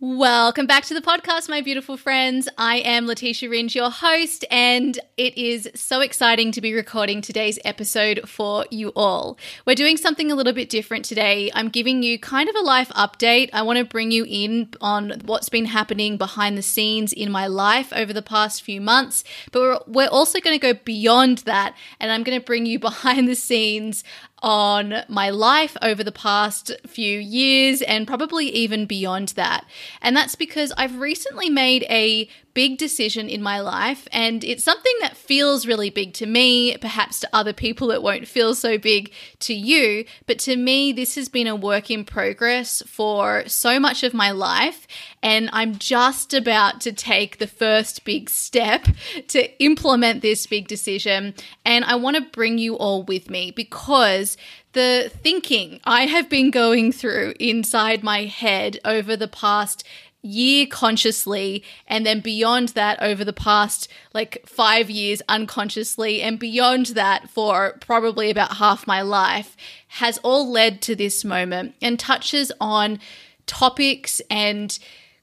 Welcome back to the podcast, my beautiful friends. I am Letitia Ringe, your host, and it is so exciting to be recording today's episode for you all. We're doing something a little bit different today. I'm giving you kind of a life update. I want to bring you in on what's been happening behind the scenes in my life over the past few months, but we're, we're also going to go beyond that, and I'm going to bring you behind the scenes on my life over the past few years and probably even beyond that. And that's because I've recently made a big decision in my life, and it's something that feels really big to me. Perhaps to other people, it won't feel so big to you, but to me, this has been a work in progress for so much of my life. And I'm just about to take the first big step to implement this big decision. And I want to bring you all with me because the thinking I have been going through inside my head over the past year consciously and then beyond that over the past like 5 years unconsciously and beyond that for probably about half my life has all led to this moment and touches on topics and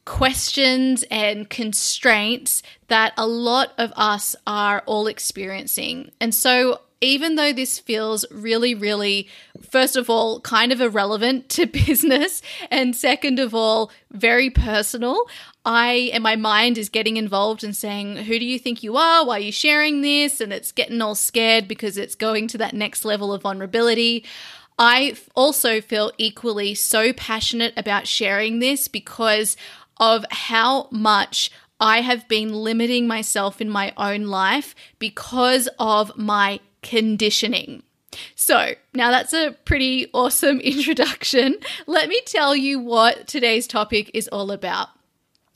questions and constraints that a lot of us are all experiencing. And so even though this feels really, really, first of all, kind of irrelevant to business, and second of all, very personal, I and my mind is getting involved and saying, Who do you think you are? Why are you sharing this? And it's getting all scared because it's going to that next level of vulnerability. I also feel equally so passionate about sharing this because of how much I have been limiting myself in my own life because of my conditioning. So, now that's a pretty awesome introduction. Let me tell you what today's topic is all about.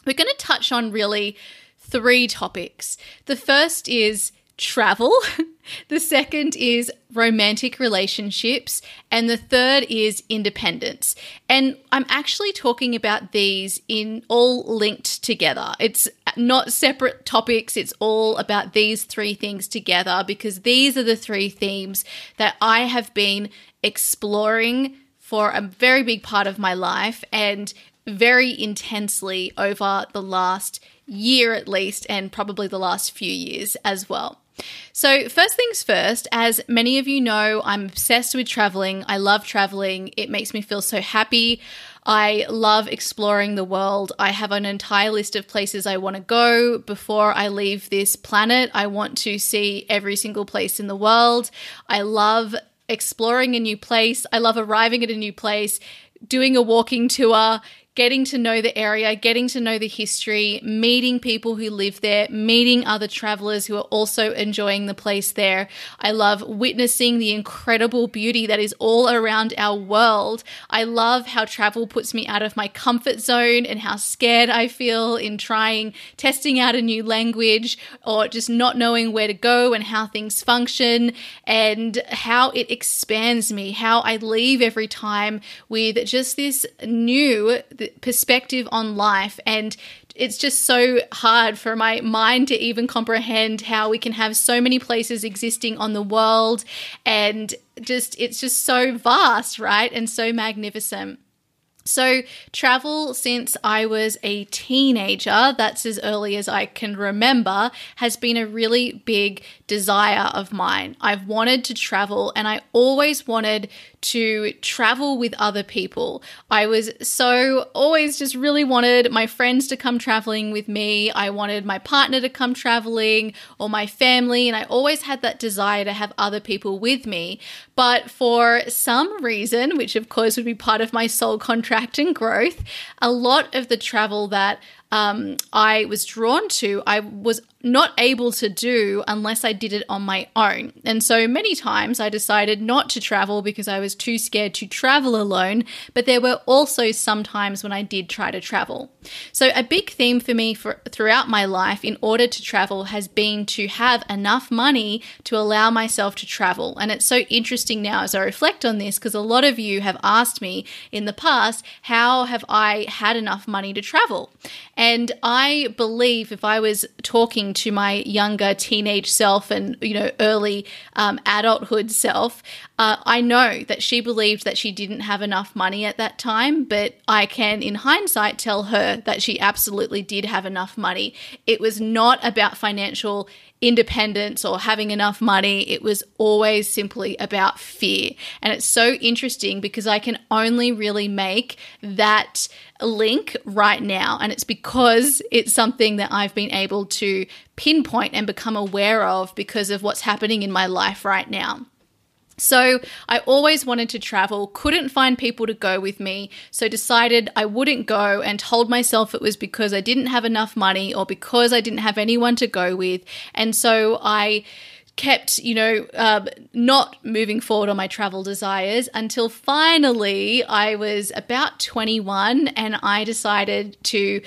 We're going to touch on really three topics. The first is travel. the second is romantic relationships. And the third is independence. And I'm actually talking about these in all linked together. It's not separate topics, it's all about these three things together because these are the three themes that I have been exploring for a very big part of my life and very intensely over the last year at least, and probably the last few years as well. So, first things first, as many of you know, I'm obsessed with traveling. I love traveling, it makes me feel so happy. I love exploring the world. I have an entire list of places I want to go before I leave this planet. I want to see every single place in the world. I love exploring a new place. I love arriving at a new place, doing a walking tour, getting to know the area, getting to know the history, meeting people who live there, meeting other travelers who are also enjoying the place there. I love witnessing the incredible beauty that is all around our world. I love how travel puts me out of my comfort zone and how scared I feel in trying, testing out a new language or just not knowing where to go and how things function and how it expands me, how I leave every time with just this new perspective on life and it's just so hard for my mind to even comprehend how we can have so many places existing on the world and just it's just so vast right and so magnificent so, travel since I was a teenager, that's as early as I can remember, has been a really big desire of mine. I've wanted to travel and I always wanted to travel with other people. I was so always just really wanted my friends to come traveling with me. I wanted my partner to come traveling or my family, and I always had that desire to have other people with me. But for some reason, which of course would be part of my soul contract and growth, a lot of the travel that um, I was drawn to, I was not able to do unless I did it on my own. And so many times I decided not to travel because I was too scared to travel alone, but there were also some times when I did try to travel. So a big theme for me for throughout my life in order to travel has been to have enough money to allow myself to travel. And it's so interesting now as I reflect on this because a lot of you have asked me in the past, how have I had enough money to travel? And I believe if I was talking to my younger teenage self and you know early um, adulthood self, uh, I know that she believed that she didn't have enough money at that time, but I can, in hindsight, tell her that she absolutely did have enough money. It was not about financial independence or having enough money. It was always simply about fear. And it's so interesting because I can only really make that link right now. And it's because it's something that I've been able to pinpoint and become aware of because of what's happening in my life right now. So I always wanted to travel, couldn't find people to go with me, so decided I wouldn't go and told myself it was because I didn't have enough money or because I didn't have anyone to go with. And so I kept, you know, uh, not moving forward on my travel desires until finally I was about 21 and I decided to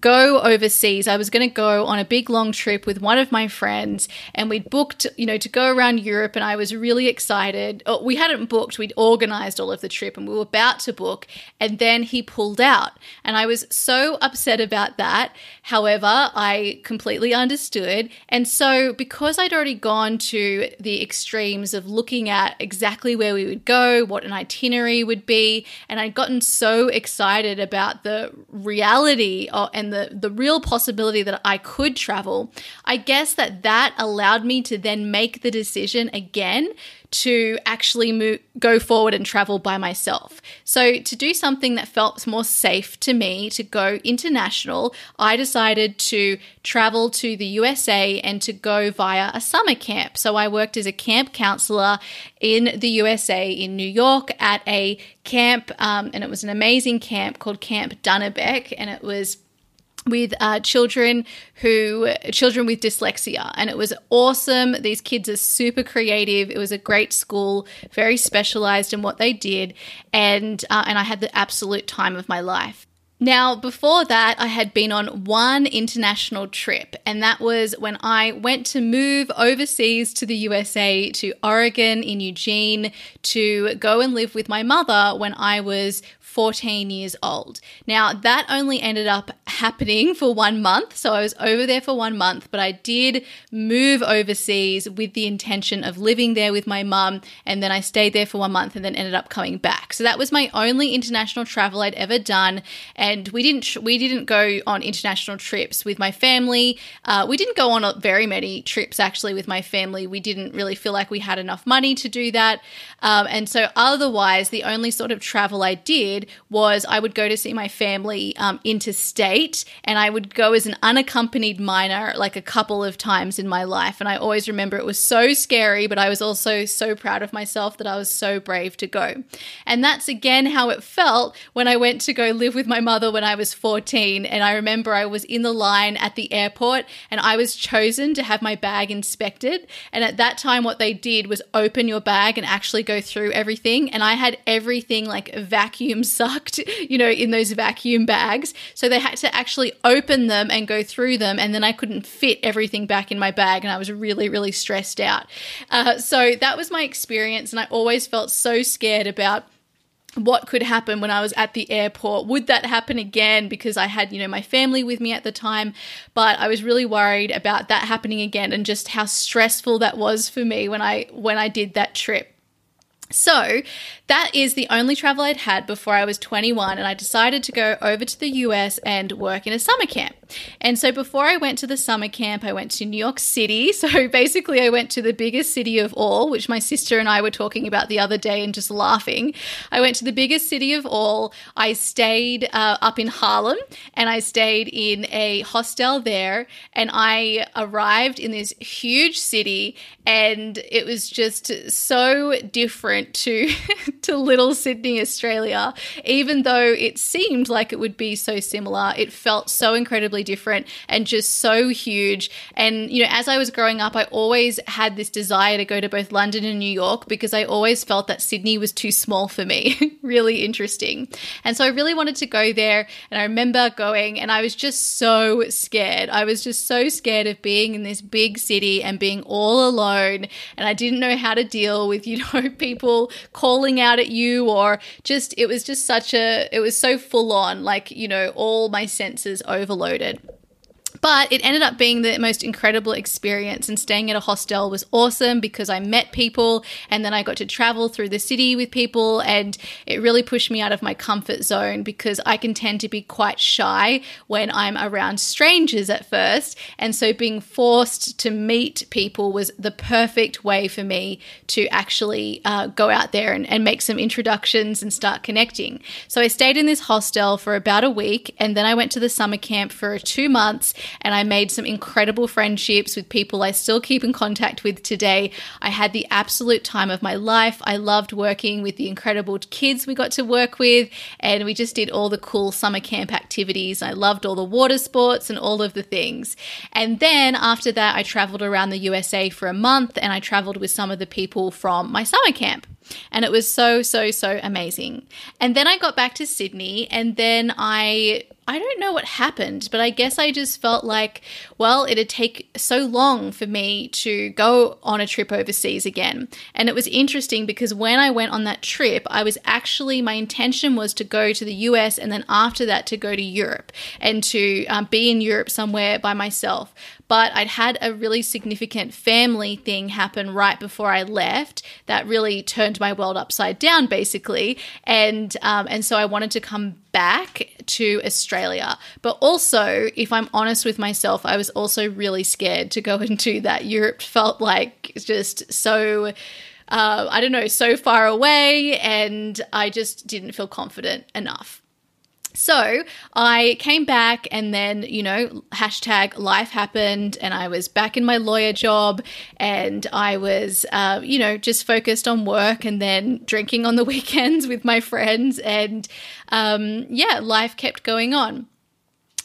go overseas. I was going to go on a big long trip with one of my friends and we'd booked, you know, to go around Europe and I was really excited. Oh, we hadn't booked, we'd organized all of the trip and we were about to book and then he pulled out. And I was so upset about that. However, I completely understood. And so because I'd already gone to the extremes of looking at exactly where we would go, what an itinerary would be, and I'd gotten so excited about the reality of, and and the the real possibility that I could travel, I guess that that allowed me to then make the decision again to actually go forward and travel by myself. So, to do something that felt more safe to me, to go international, I decided to travel to the USA and to go via a summer camp. So, I worked as a camp counselor in the USA in New York at a camp, um, and it was an amazing camp called Camp Dunnabeck, and it was with uh, children who children with dyslexia. And it was awesome. These kids are super creative. It was a great school very specialized in what they did. And uh, and i had the absolute time of my life. Now, before that, I had been on one international trip, and that was when I went to move overseas to the USA to Oregon in Eugene to go and live with my mother when I was 14 years old. Now, that only ended up happening for one month. So I was over there for one month, but I did move overseas with the intention of living there with my mum. And then I stayed there for one month and then ended up coming back. So that was my only international travel I'd ever done. And we didn't, we didn't go on international trips with my family. Uh, we didn't go on very many trips actually with my family. We didn't really feel like we had enough money to do that. Um, and so otherwise, the only sort of travel I did was I would go to see my family um, interstate and I would go as an unaccompanied minor like a couple of times in my life. And I always remember it was so scary, but I was also so proud of myself that I was so brave to go. And that's again how it felt when I went to go live with my mother when I was 14. And I remember I was in the line at the airport and I was chosen to have my bag inspected. And at that time, what they did was open your bag and actually go through everything. And I had everything like vacuum sucked, you know, in those vacuum bags. So they had to actually open them and go through them. And then I couldn't fit everything back in my bag. And I was really, really stressed out. Uh, so that was my experience. And I always felt so scared about what could happen when I was at the airport. Would that happen again? Because I had, you know, my family with me at the time, but I was really worried about that happening again and just how stressful that was for me when I when I did that trip. So, that is the only travel I'd had before I was 21, and I decided to go over to the US and work in a summer camp. And so before I went to the summer camp, I went to New York City. So basically, I went to the biggest city of all, which my sister and I were talking about the other day and just laughing. I went to the biggest city of all. I stayed uh, up in Harlem and I stayed in a hostel there. And I arrived in this huge city and it was just so different to to little Sydney, Australia. Even though it seemed like it would be so similar, it felt so incredibly different and just so huge. And you know, as I was growing up, I always had this desire to go to both London and New York because I always felt that Sydney was too small for me. really interesting. And so I really wanted to go there and I remember going and I was just so scared. I was just so scared of being in this big city and being all alone and I didn't know how to deal with, you know, people calling out at you or just it was just such a it was so full on like, you know, all my senses overloaded. But it ended up being the most incredible experience, and staying at a hostel was awesome because I met people and then I got to travel through the city with people, and it really pushed me out of my comfort zone because I can tend to be quite shy when I'm around strangers at first. And so being forced to meet people was the perfect way for me to actually uh, go out there and, and make some introductions and start connecting. So I stayed in this hostel for about a week, and then I went to the summer camp for two months and I made some incredible friendships with people I still keep in contact with today. I had the absolute time of my life. I loved working with the incredible kids we got to work with, and we just did all the cool summer camp activities. I loved all the water sports and all of the things. And then after that, I traveled around the USA for a month and I traveled with some of the people from my summer camp. And it was so, so, so amazing. And then I got back to Sydney and then I I don't know what happened, but I guess I just felt like, well, it'd take so long for me to go on a trip overseas again. And it was interesting because when I went on that trip, I was actually, my intention was to go to the US and then after that to go to Europe and to um, be in Europe somewhere by myself but I'd had a really significant family thing happen right before I left that really turned my world upside down, basically. And um, and so I wanted to come back to Australia, but also, if I'm honest with myself, I was also really scared to go into that. Europe felt like just so. Uh, I don't know, so far away, and I just didn't feel confident enough. So I came back and then, you know, hashtag life happened and I was back in my lawyer job and I was, uh, you know, just focused on work and then drinking on the weekends with my friends. And um, yeah, life kept going on.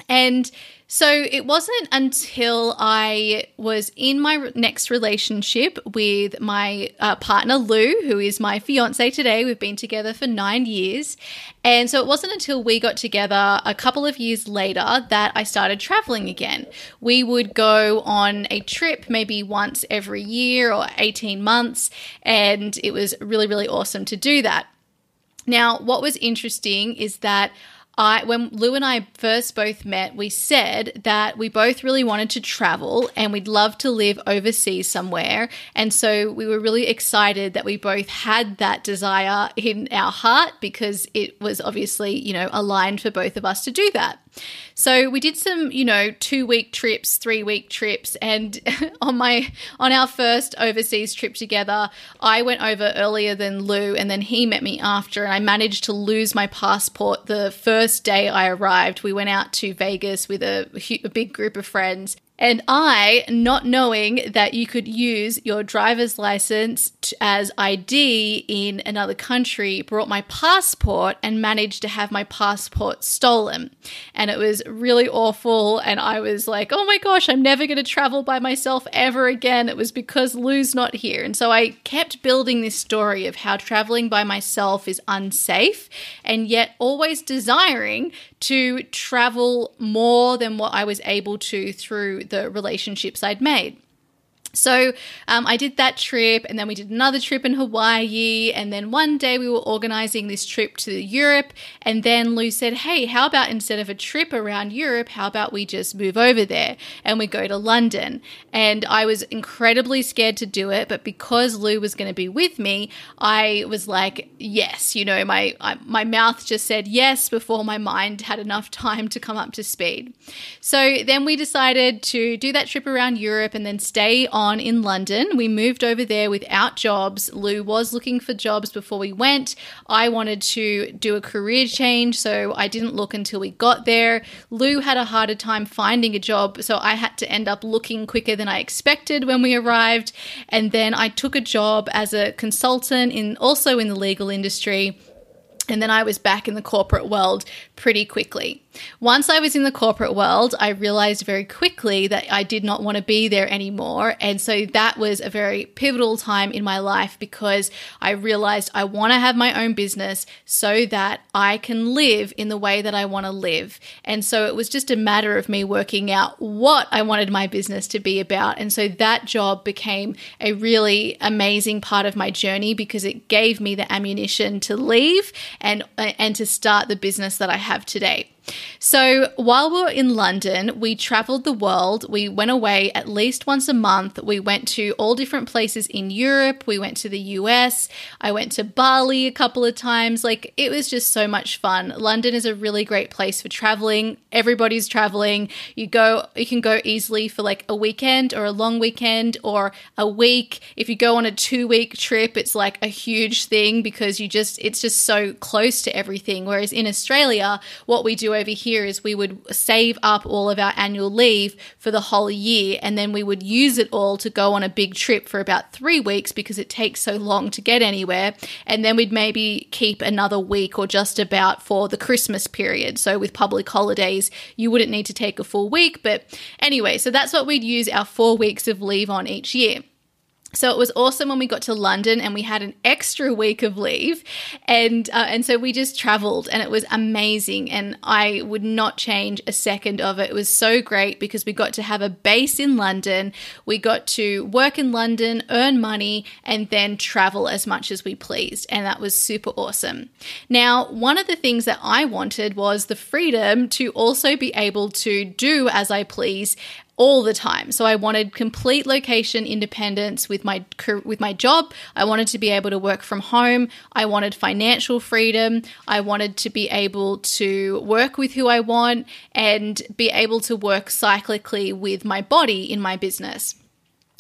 And so it wasn't until I was in my next relationship with my uh, partner Lou, who is my fiance today. We've been together for nine years. And so it wasn't until we got together a couple of years later that I started traveling again. We would go on a trip maybe once every year or 18 months. And it was really, really awesome to do that. Now, what was interesting is that I when Lou and I first both met, we said that we both really wanted to travel and we'd love to live overseas somewhere. And so we were really excited that we both had that desire in our heart because it was obviously, you know, aligned for both of us to do that. So we did some, you know, two week trips, three week trips, and on my on our first overseas trip together, I went over earlier than Lou, and then he met me after, and I managed to lose my passport the first day I arrived. We went out to Vegas with a, a big group of friends, and I, not knowing that you could use your driver's license as ID in another country, brought my passport and managed to have my passport stolen. And it was really awful. And I was like, oh my gosh, I'm never going to travel by myself ever again. It was because Lou's not here. And so I kept building this story of how traveling by myself is unsafe and yet always desiring to travel more than what I was able to through the relationships I'd made. So um, I did that trip, and then we did another trip in Hawaii, and then one day we were organizing this trip to Europe, and then Lou said, "Hey, how about instead of a trip around Europe, how about we just move over there and we go to London?" And I was incredibly scared to do it, but because Lou was going to be with me, I was like, "Yes," you know, my my mouth just said yes before my mind had enough time to come up to speed. So then we decided to do that trip around Europe and then stay on on in London. We moved over there without jobs. Lou was looking for jobs before we went. I wanted to do a career change, so I didn't look until we got there. Lou had a harder time finding a job, so I had to end up looking quicker than I expected when we arrived. And then I took a job as a consultant in also in the legal industry. And then I was back in the corporate world pretty quickly. Once I was in the corporate world, I realized very quickly that I did not want to be there anymore. And so that was a very pivotal time in my life because I realized I want to have my own business so that I can live in the way that I want to live. And so it was just a matter of me working out what I wanted my business to be about. And so that job became a really amazing part of my journey because it gave me the ammunition to leave and uh, and to start the business that I have today. So while we were in London, we traveled the world. We went away at least once a month. We went to all different places in Europe. We went to the US. I went to Bali a couple of times. Like it was just so much fun. London is a really great place for traveling. Everybody's traveling. You go you can go easily for like a weekend or a long weekend or a week. If you go on a 2-week trip, it's like a huge thing because you just it's just so close to everything. Whereas in Australia, what we do over here is we would save up all of our annual leave for the whole year and then we would use it all to go on a big trip for about three weeks because it takes so long to get anywhere. And then we'd maybe keep another week or just about for the Christmas period. So with public holidays, you wouldn't need to take a full week. But anyway, so that's what we'd use our four weeks of leave on each year. So it was awesome when we got to London and we had an extra week of leave, and uh, and so we just travelled and it was amazing, and I would not change a second of it. It was so great because we got to have a base in London, we got to work in London, earn money, and then travel as much as we pleased, and that was super awesome. Now, one of the things that I wanted was the freedom to also be able to do as I please all the time. So I wanted complete location independence with my with my job. I wanted to be able to work from home. I wanted financial freedom. I wanted to be able to work with who I want and be able to work cyclically with my body in my business.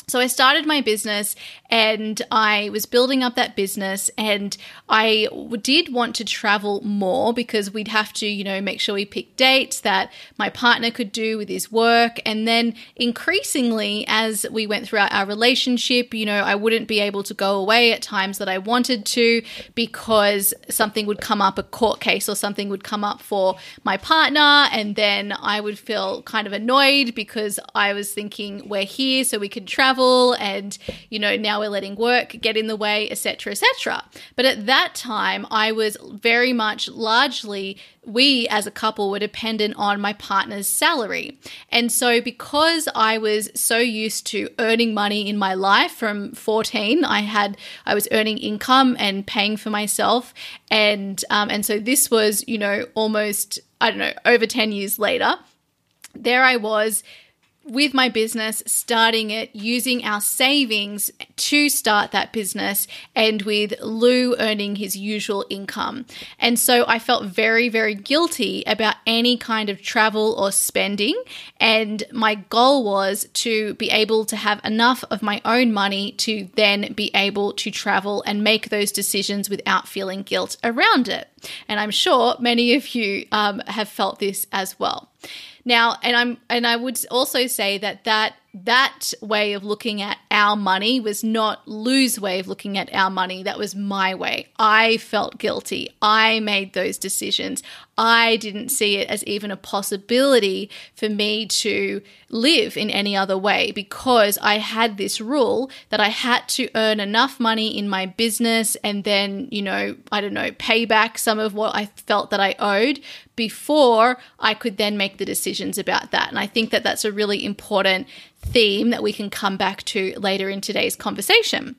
So I started my business and I was building up that business and I did want to travel more because we'd have to, you know, make sure we pick dates that my partner could do with his work. And then increasingly as we went throughout our relationship, you know, I wouldn't be able to go away at times that I wanted to because something would come up a court case or something would come up for my partner and then I would feel kind of annoyed because I was thinking we're here so we can travel travel. And you know now we're letting work get in the way etc etc but at that time i was very much largely we as a couple were dependent on my partner's salary. And so, because I was so used to earning money in my life from 14, I had, I was earning income and paying for myself. And, um, and so this was, you know, almost, I don't know, over 10 years later. There I was with my business, starting it, using our savings to start that business, and with Lou earning his usual income. And so I felt very, very guilty about any kind of travel or spending. And my goal was to be able to have enough of my own money to then be able to travel and make those decisions without feeling guilt around it. And I'm sure many of you um, have felt this as well. Now, and I'm and I would also say that that that way of looking at our money was not Lou's way of looking at our money. That was my way. I felt guilty. I made those decisions. I didn't see it as even a possibility for me to live in any other way because I had this rule that I had to earn enough money in my business and then, you know, I don't know, pay back some of what I felt that I owed before I could then make the decisions about that. And I think that that's a really important theme that we can come back to later in today's conversation.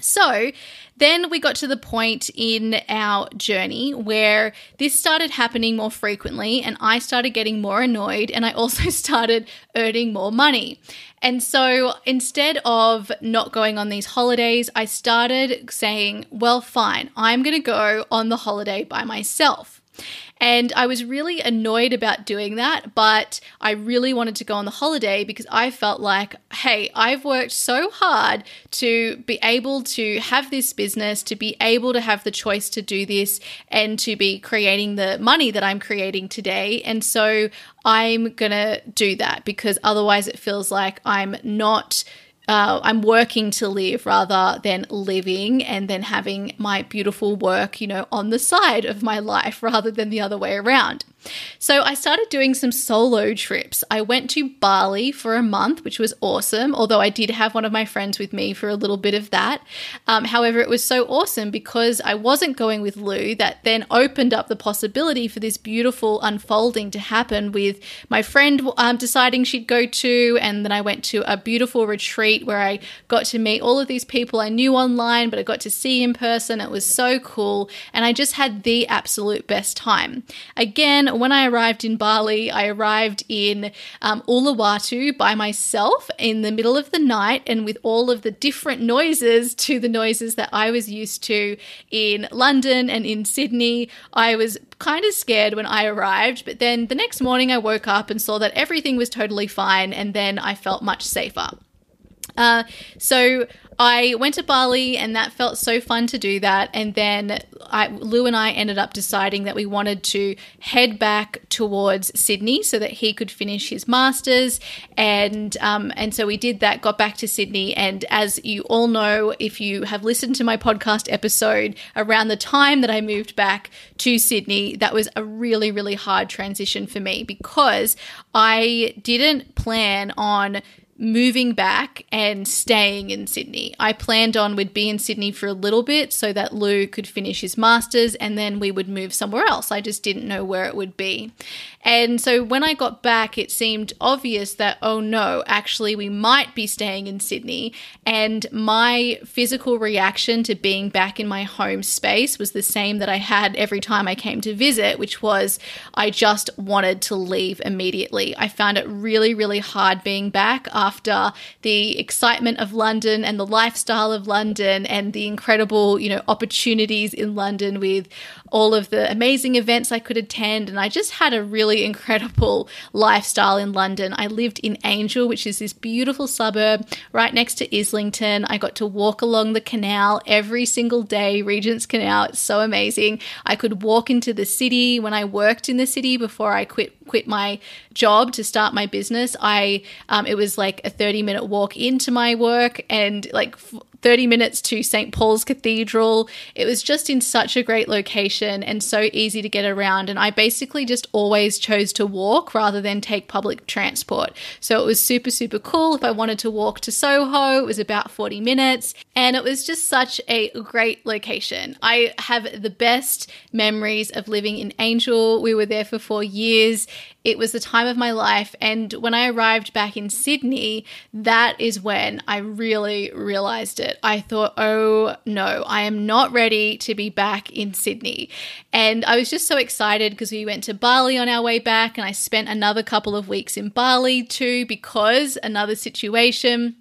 So then we got to the point in our journey where this started happening more frequently, and I started getting more annoyed, and I also started earning more money. And so instead of not going on these holidays, I started saying, well, fine, I'm going to go on the holiday by myself. And I was really annoyed about doing that, but I really wanted to go on the holiday because I felt like, hey, I've worked so hard to be able to have this business, to be able to have the choice to do this, and to be creating the money that I'm creating today. And so I'm going to do that because otherwise it feels like I'm not uh, I'm working to live rather than living and then having my beautiful work, you know, on the side of my life rather than the other way around. So I started doing some solo trips. I went to Bali for a month, which was awesome, although I did have one of my friends with me for a little bit of that. Um, however, it was so awesome because I wasn't going with Lou that then opened up the possibility for this beautiful unfolding to happen with my friend um, deciding she'd go to, and then I went to a beautiful retreat where I got to meet all of these people I knew online, but I got to see in person. It was so cool, and I just had the absolute best time. Again, when I arrived in Bali, I arrived in um, Uluwatu by myself in the middle of the night and with all of the different noises to the noises that I was used to in London and in Sydney. I was kind of scared when I arrived, but then the next morning I woke up and saw that everything was totally fine, and then I felt much safer. Uh, so I went to Bali and that felt so fun to do that. And then I, Lou and I ended up deciding that we wanted to head back towards Sydney so that he could finish his masters. And um, and so we did that. Got back to Sydney, and as you all know, if you have listened to my podcast episode around the time that I moved back to Sydney, that was a really really hard transition for me because I didn't plan on moving back and staying in Sydney. I planned on we'd be in Sydney for a little bit so that Lou could finish his masters and then we would move somewhere else. I just didn't know where it would be. And so when I got back, it seemed obvious that, oh no, actually, we might be staying in Sydney. And my physical reaction to being back in my home space was the same that I had every time I came to visit, which was I just wanted to leave immediately. I found it really, really hard being back after the excitement of London and the lifestyle of London and the incredible, you know, opportunities in London with all of the amazing events I could attend. And I just had a really incredible lifestyle in London. I lived in Angel, which is this beautiful suburb right next to Islington. I got to walk along the canal every single day, Regent's Canal. It's so amazing. I could walk into the city when I worked in the city before I quit quit my job to start my business. I um, it was like a 30 minute walk into my work and like 30 minutes to St. Paul's Cathedral. It was just in such a great location and so easy to get around. And I basically just always chose to walk rather than take public transport. So it was super, super cool. If I wanted to walk to Soho, it was about 40 minutes. And it was just such a great location. I have the best memories of living in Angel. We were there for four years. It was the time of my life. And when I arrived back in Sydney, that is when I really realized it. I thought, oh no, I am not ready to be back in Sydney. And I was just so excited because we went to Bali on our way back, and I spent another couple of weeks in Bali too because another situation.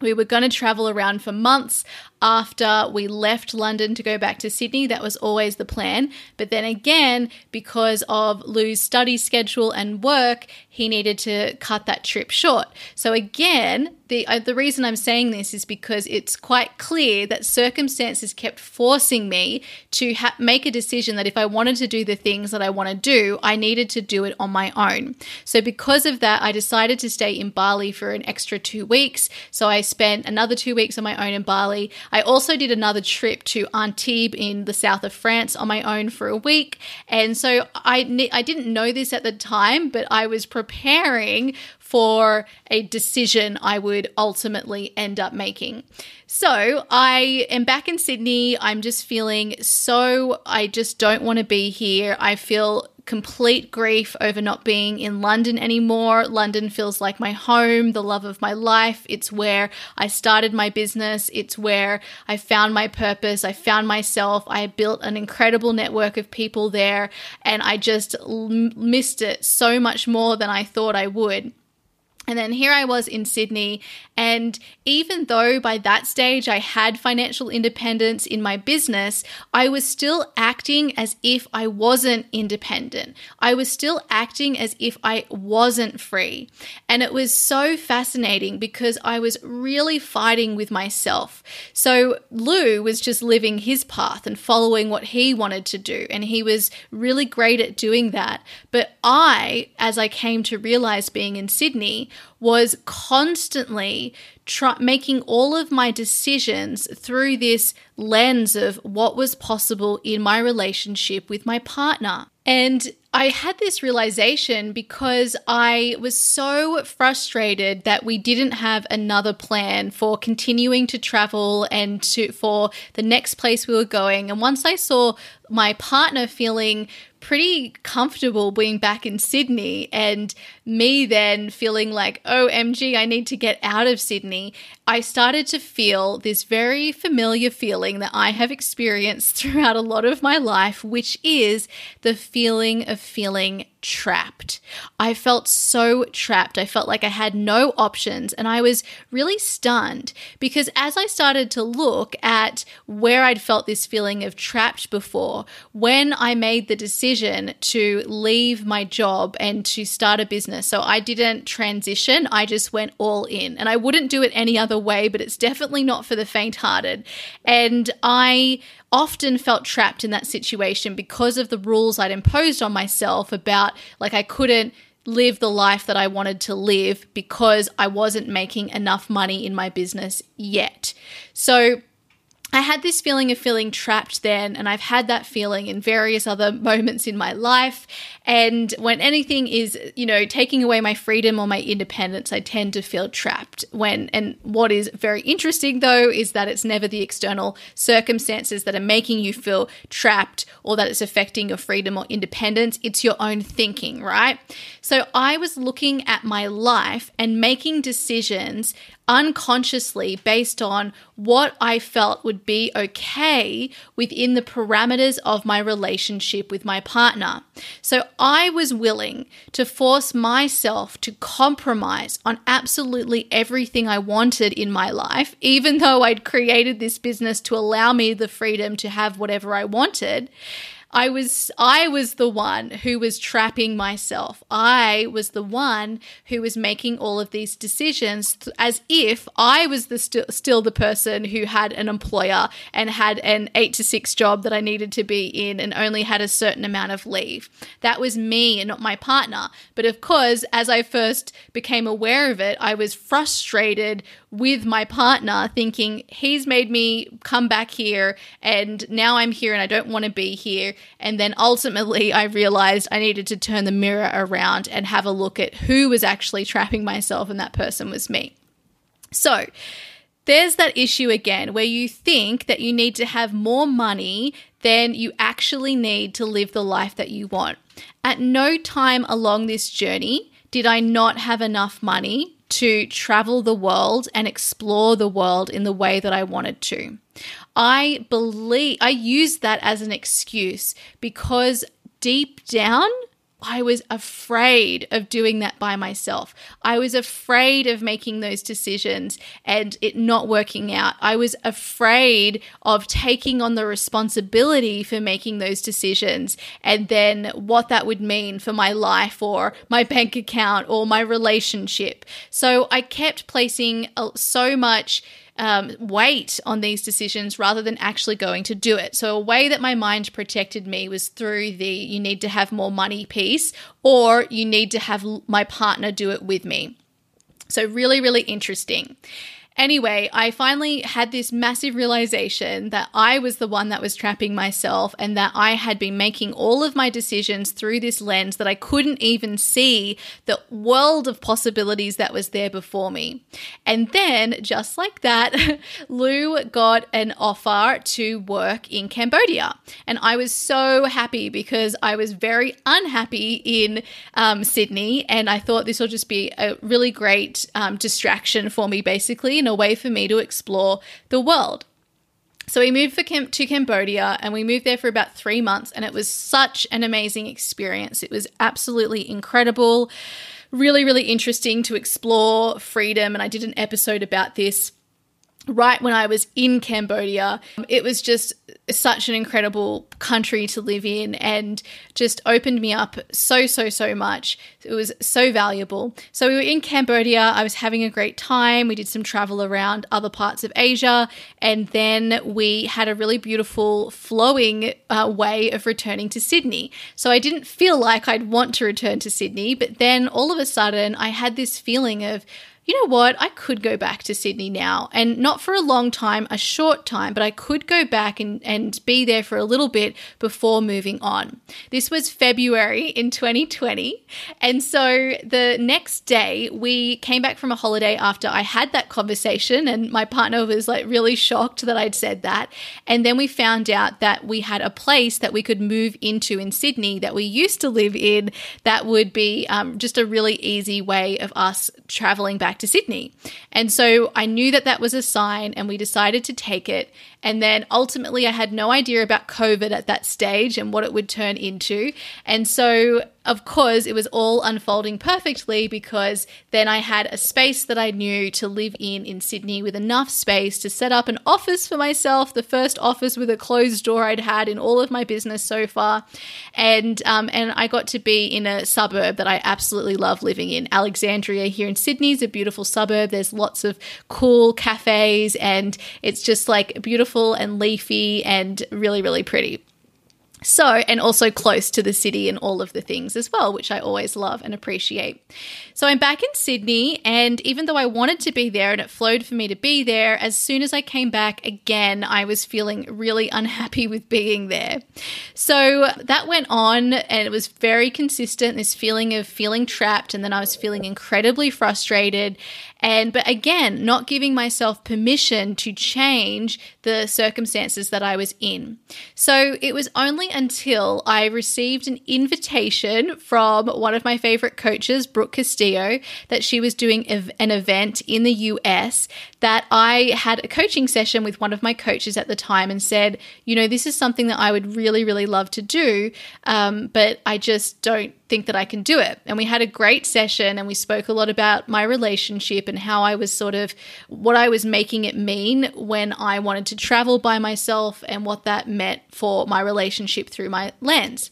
We were going to travel around for months after we left London to go back to Sydney. That was always the plan. But then again, because of Lou's study schedule and work, he needed to cut that trip short. So again, the uh, the reason I'm saying this is because it's quite clear that circumstances kept forcing me to ha- make a decision that if I wanted to do the things that I want to do, I needed to do it on my own. So because of that, I decided to stay in Bali for an extra 2 weeks. So I spent another 2 weeks on my own in Bali. I also did another trip to Antibes in the south of France on my own for a week. And so I, I didn't know this at the time, but I was preparing for a decision I would ultimately end up making. So I am back in Sydney. I'm just feeling so, I just don't want to be here. I feel complete grief over not being in London anymore. London feels like my home, the love of my life. It's where I started my business, it's where I found my purpose, I found myself. I built an incredible network of people there, and I just missed it so much more than I thought I would. And then here I was in Sydney. And even though by that stage I had financial independence in my business, I was still acting as if I wasn't independent. I was still acting as if I wasn't free. And it was so fascinating because I was really fighting with myself. So Lou was just living his path and following what he wanted to do. And he was really great at doing that. But I, as I came to realize being in Sydney, was constantly making all of my decisions through this lens of what was possible in my relationship with my partner. And I had this realization because I was so frustrated that we didn't have another plan for continuing to travel and to for the next place we were going. And once I saw my partner feeling pretty comfortable being back in Sydney and me then feeling like, oh, MG, I need to get out of Sydney, I started to feel this very familiar feeling that I have experienced throughout a lot of my life, which is the feeling of feeling trapped. I felt so trapped. I felt like I had no options and I was really stunned because as I started to look at where I'd felt this feeling of trapped before, when I made the decision to leave my job and to start a business. So I didn't transition, I just went all in. And I wouldn't do it any other way, but it's definitely not for the faint hearted. And I often felt trapped in that situation because of the rules I'd imposed on myself about like I couldn't live the life that I wanted to live because I wasn't making enough money in my business yet. So I had this feeling of feeling trapped then, and I've had that feeling in various other moments in my life. And when anything is, you know, taking away my freedom or my independence, I tend to feel trapped. When and what is very interesting though is that it's never the external circumstances that are making you feel trapped or that it's affecting your freedom or independence. It's your own thinking, right? So I was looking at my life and making decisions unconsciously based on what I felt would be okay within the parameters of my relationship with my partner. So I was willing to force myself to compromise on absolutely everything I wanted in my life, even though I'd created this business to allow me the freedom to have whatever I wanted. I was I was the one who was trapping myself. I was the one who was making all of these decisions as if I was the st- still the person who had an employer and had an 8 to 6 job that I needed to be in and only had a certain amount of leave. That was me and not my partner. But of course, as I first became aware of it, I was frustrated with my partner thinking he's made me come back here and now I'm here and I don't want to be here and then ultimately, I realized I needed to turn the mirror around and have a look at who was actually trapping myself, and that person was me. So, there's that issue again where you think that you need to have more money than you actually need to live the life that you want. At no time along this journey did I not have enough money to travel the world and explore the world in the way that I wanted to. I believe I used that as an excuse because deep down, I was afraid of doing that by myself. I was afraid of making those decisions and it not working out. I was afraid of taking on the responsibility for making those decisions and then what that would mean for my life or my bank account or my relationship. So I kept placing uh, so much um, weight on these decisions rather than actually going to do it. So, a way that my mind protected me was through the you need to have more money piece, or you need to have my partner do it with me. So, really, really interesting. Anyway, I finally had this massive realization that I was the one that was trapping myself and that I had been making all of my decisions through this lens that I couldn't even see the world of possibilities that was there before me. And then, just like that, Lou got an offer to work in Cambodia. And I was so happy because I was very unhappy in um, Sydney. And I thought this will just be a really great um, distraction for me, basically a way for me to explore the world. So we moved for Cam- to Cambodia and we moved there for about three months, and it was such an amazing experience. It was absolutely incredible, really, really interesting to explore freedom. And I did an episode about this right when I was in Cambodia. It was just such an incredible country to live in and just opened me up so, so, so much. It was so valuable. So we were in Cambodia. I was having a great time. We did some travel around other parts of Asia. And then we had a really beautiful flowing uh, way of returning to Sydney. So I didn't feel like I'd want to return to Sydney. But then all of a sudden, I had this feeling of, you know what, I could go back to Sydney now. And not for a long time, a short time, but I could go back and, and be there for a little bit before moving on. This was February in 2020. And so the next day, we came back from a holiday after I had that conversation, and my partner was like really shocked that I'd said that. And then we found out that we had a place that we could move into in Sydney that we used to live in that would be um, just a really easy way of us traveling back to Sydney. And so I knew that that was a sign, and we decided to take it. And then ultimately, I had no idea about COVID at that stage and what it would turn into. And so, of course, it was all unfolding perfectly because then I had a space that I knew to live in in Sydney with enough space to set up an office for myself, the first office with a closed door I'd had in all of my business so far. And, um, and I got to be in a suburb that I absolutely love living in. Alexandria here in Sydney is a beautiful suburb. There's lots of cool cafes and it's just like beautiful beautiful and leafy and really, really pretty. So, and also close to the city and all of the things as well, which I always love and appreciate. So, I'm back in Sydney, and even though I wanted to be there and it flowed for me to be there, as soon as I came back again, I was feeling really unhappy with being there. So, that went on, and it was very consistent this feeling of feeling trapped, and then I was feeling incredibly frustrated. And, but again, not giving myself permission to change the circumstances that I was in. So, it was only until I received an invitation from one of my favorite coaches, Brooke Castillo, that she was doing an event in the US that I had a coaching session with one of my coaches at the time and said, you know, this is something that I would really, really love to do, um, but I just don't think that I can do it. And we had a great session and we spoke a lot about my relationship and how I was sort of what I was making it mean when I wanted to travel by myself and what that meant for my relationship through my lens.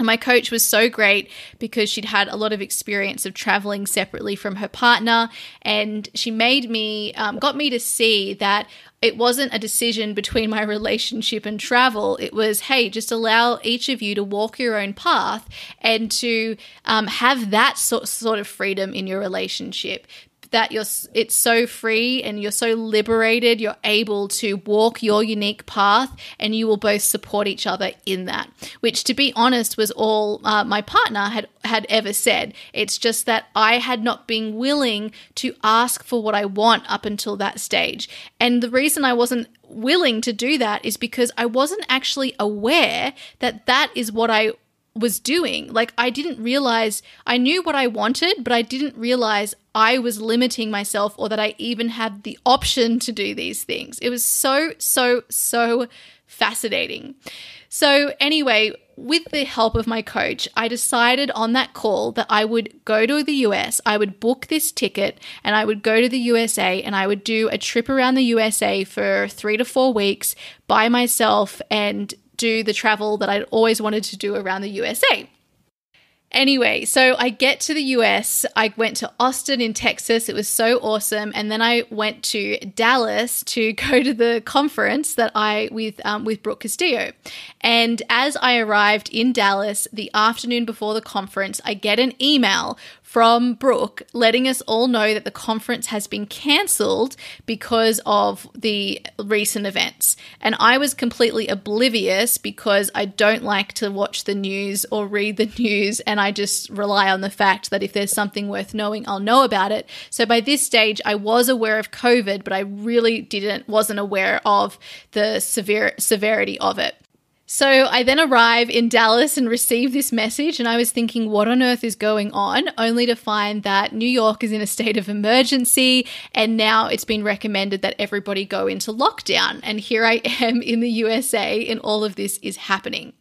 My coach was so great because she'd had a lot of experience of traveling separately from her partner. And she made me, um, got me to see that it wasn't a decision between my relationship and travel. It was, hey, just allow each of you to walk your own path and to um, have that so- sort of freedom in your relationship that you're it's so free and you're so liberated you're able to walk your unique path and you will both support each other in that which to be honest was all uh, my partner had had ever said. It's just that i had not been willing to ask for what i want up until that stage. And the reason i wasn't willing to do that is because i wasn't actually aware that that is what i was doing. Like, I didn't realize, I knew what I wanted, but I didn't realize I was limiting myself or that I even had the option to do these things. It was so, so, so fascinating. So, anyway, with the help of my coach, I decided on that call that I would go to the US, I would book this ticket, and I would go to the USA and I would do a trip around the USA for three to four weeks by myself and do the travel that I'd always wanted to do around the USA. Anyway, so I get to the US. I went to Austin in Texas. It was so awesome, and then I went to Dallas to go to the conference that I with um, with Brooke Castillo. And as I arrived in Dallas the afternoon before the conference, I get an email from Brooke letting us all know that the conference has been cancelled because of the recent events. And I was completely oblivious because I don't like to watch the news or read the news. And I just rely on the fact that if there's something worth knowing, I'll know about it. So by this stage, I was aware of COVID, but I really didn't, wasn't aware of the severe severity of it. So I then arrive in Dallas and receive this message, and I was thinking, what on earth is going on? Only to find that New York is in a state of emergency, and now it's been recommended that everybody go into lockdown. And here I am in the USA, and all of this is happening.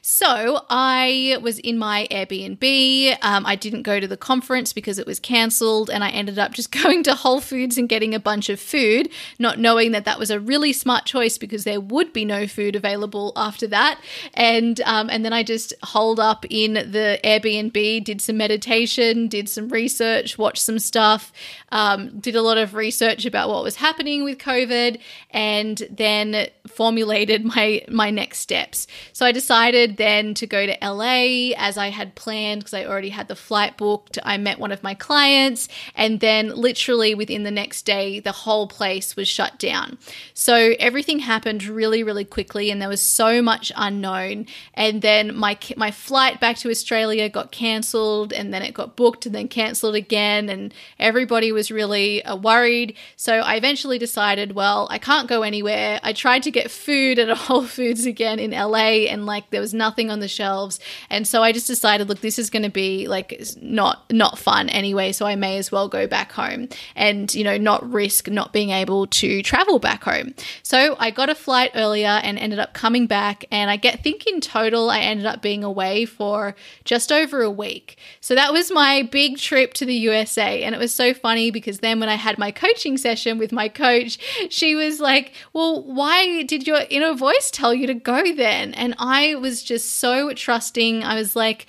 So I was in my Airbnb. Um, I didn't go to the conference because it was cancelled, and I ended up just going to Whole Foods and getting a bunch of food, not knowing that that was a really smart choice because there would be no food available after that. And um, and then I just holed up in the Airbnb, did some meditation, did some research, watched some stuff, um, did a lot of research about what was happening with COVID, and then formulated my my next steps. So I decided then to go to LA as I had planned because I already had the flight booked. I met one of my clients, and then literally within the next day, the whole place was shut down. So everything happened really, really quickly, and there was so much much unknown. And then my my flight back to Australia got cancelled, and then it got booked and then cancelled again, and everybody was really uh, worried. So I eventually decided, well, I can't go anywhere. I tried to get food at a Whole Foods again in LA, and like there was nothing on the shelves, and so I just decided, look, this is going to be like not not fun anyway. So I may as well go back home and you know not risk not being able to travel back home. So I got a flight earlier and ended up coming back and I get think in total I ended up being away for just over a week. So that was my big trip to the USA and it was so funny because then when I had my coaching session with my coach, she was like, "Well, why did your inner voice tell you to go then?" And I was just so trusting. I was like,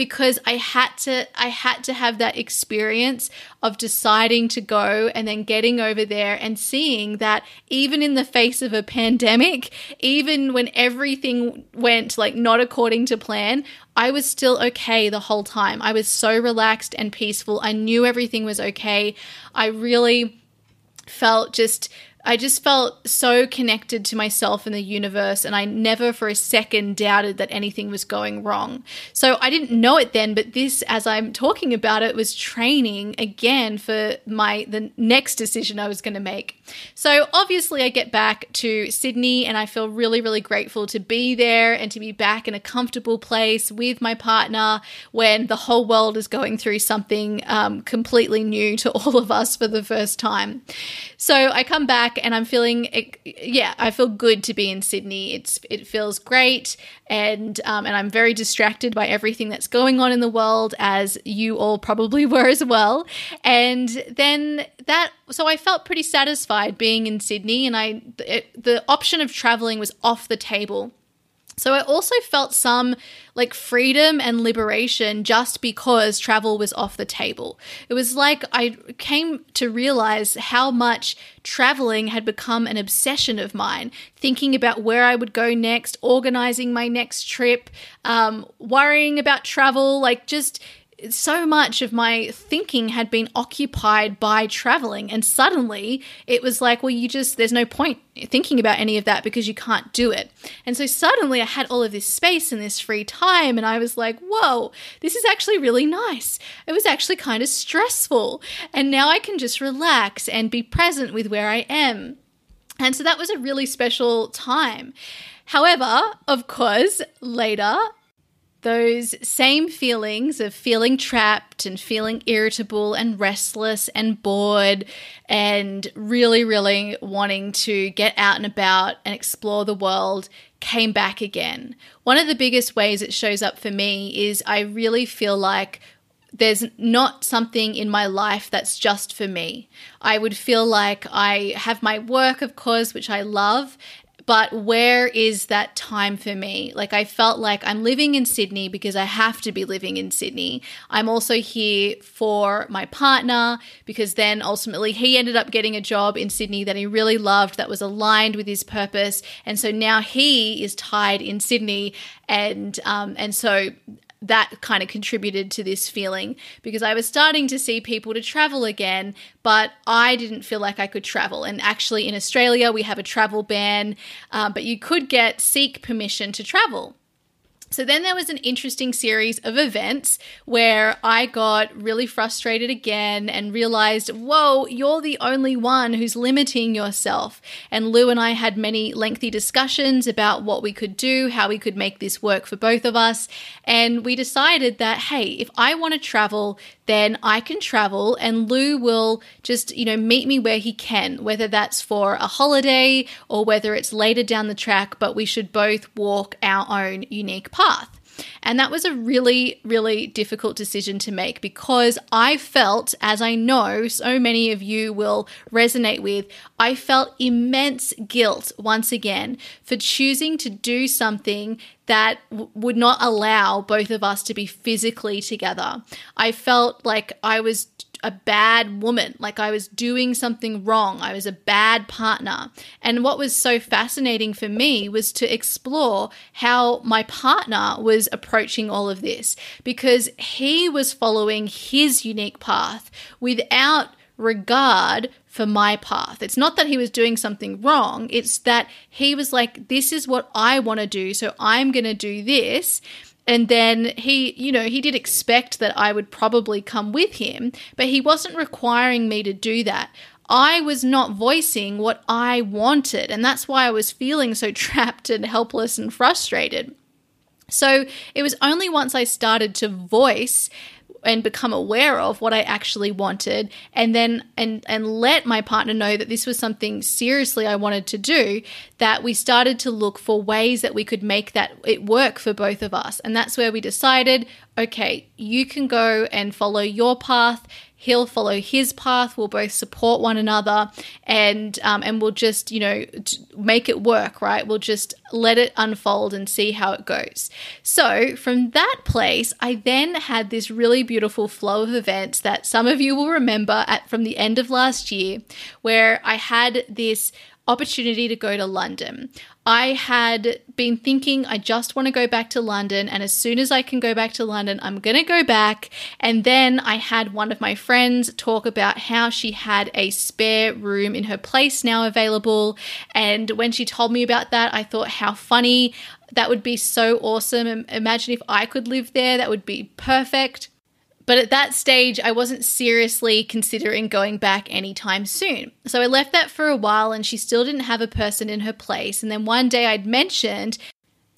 because I had to I had to have that experience of deciding to go and then getting over there and seeing that even in the face of a pandemic, even when everything went like not according to plan, I was still okay the whole time. I was so relaxed and peaceful. I knew everything was okay. I really felt just I just felt so connected to myself and the universe, and I never for a second doubted that anything was going wrong. So I didn't know it then, but this, as I'm talking about it, was training again for my the next decision I was going to make. So obviously, I get back to Sydney, and I feel really, really grateful to be there and to be back in a comfortable place with my partner when the whole world is going through something um, completely new to all of us for the first time. So I come back back and I'm feeling, yeah, I feel good to be in Sydney. It's it feels great, and um, and I'm very distracted by everything that's going on in the world, as you all probably were as well. And then that, so I felt pretty satisfied being in Sydney, and I it, the option of traveling was off the table. So I also felt some like freedom and liberation just because travel was off the table. It was like I came to realize how much traveling had become an obsession of mine, thinking about where I would go next, organizing my next trip, um, worrying about travel, like just so much of my thinking had been occupied by traveling and suddenly it was like well you just there's no point thinking about any of that because you can't do it. And so suddenly i had all of this space and this free time and i was like whoa this is actually really nice. It was actually kind of stressful. And now i can just relax and be present with where i am. And so that was a really special time. However, of course, later those same feelings of feeling trapped and feeling irritable and restless and bored and really, really wanting to get out and about and explore the world came back again. One of the biggest ways it shows up for me is I really feel like there's not something in my life that's just for me. I would feel like I have my work, of course, which I love, but where is that time for me? Like, I felt like I'm living in Sydney because I have to be living in Sydney. I'm also here for my partner because then ultimately he ended up getting a job in Sydney that he really loved that was aligned with his purpose. And so now he is tied in Sydney. And, um, and so that kind of contributed to this feeling because I was starting to see people to travel again, but I didn't feel like I could travel. And actually, in Australia, we have a travel ban, uh, but you could get seek permission to travel. So then there was an interesting series of events where I got really frustrated again and realized, whoa, you're the only one who's limiting yourself. And Lou and I had many lengthy discussions about what we could do, how we could make this work for both of us. And we decided that, hey, if I want to travel, then I can travel and Lou will just, you know, meet me where he can, whether that's for a holiday or whether it's later down the track, but we should both walk our own unique path. And that was a really, really difficult decision to make because I felt, as I know so many of you will resonate with, I felt immense guilt once again for choosing to do something that w- would not allow both of us to be physically together. I felt like I was a bad woman, like I was doing something wrong. I was a bad partner. And what was so fascinating for me was to explore how my partner was approaching all of this because he was following his unique path without regard for my path. It's not that he was doing something wrong, it's that he was like, This is what I want to do, so I'm going to do this. And then he, you know, he did expect that I would probably come with him, but he wasn't requiring me to do that. I was not voicing what I wanted, and that's why I was feeling so trapped and helpless and frustrated. So it was only once I started to voice and become aware of what I actually wanted and then and and let my partner know that this was something seriously I wanted to do that we started to look for ways that we could make that it work for both of us. And that's where we decided okay you can go and follow your path he'll follow his path. We'll both support one another and um, and we'll just you know make it work right? We'll just let it unfold and see how it goes. So from that place i then had this really beautiful flow of events that some of you will remember at from the end of last year where i had this opportunity to go to London. I had been thinking I just want to go back to London, and as soon as I can go back to London, I'm going to go back. And then I had one of my friends talk about how she had a spare room in her place now available. And when she told me about that, I thought, how funny. That would be so awesome. Imagine if I could live there, that would be perfect. But at that stage, I wasn't seriously considering going back anytime soon. So I left that for a while and she still didn't have a person in her place. And then one day I'd mentioned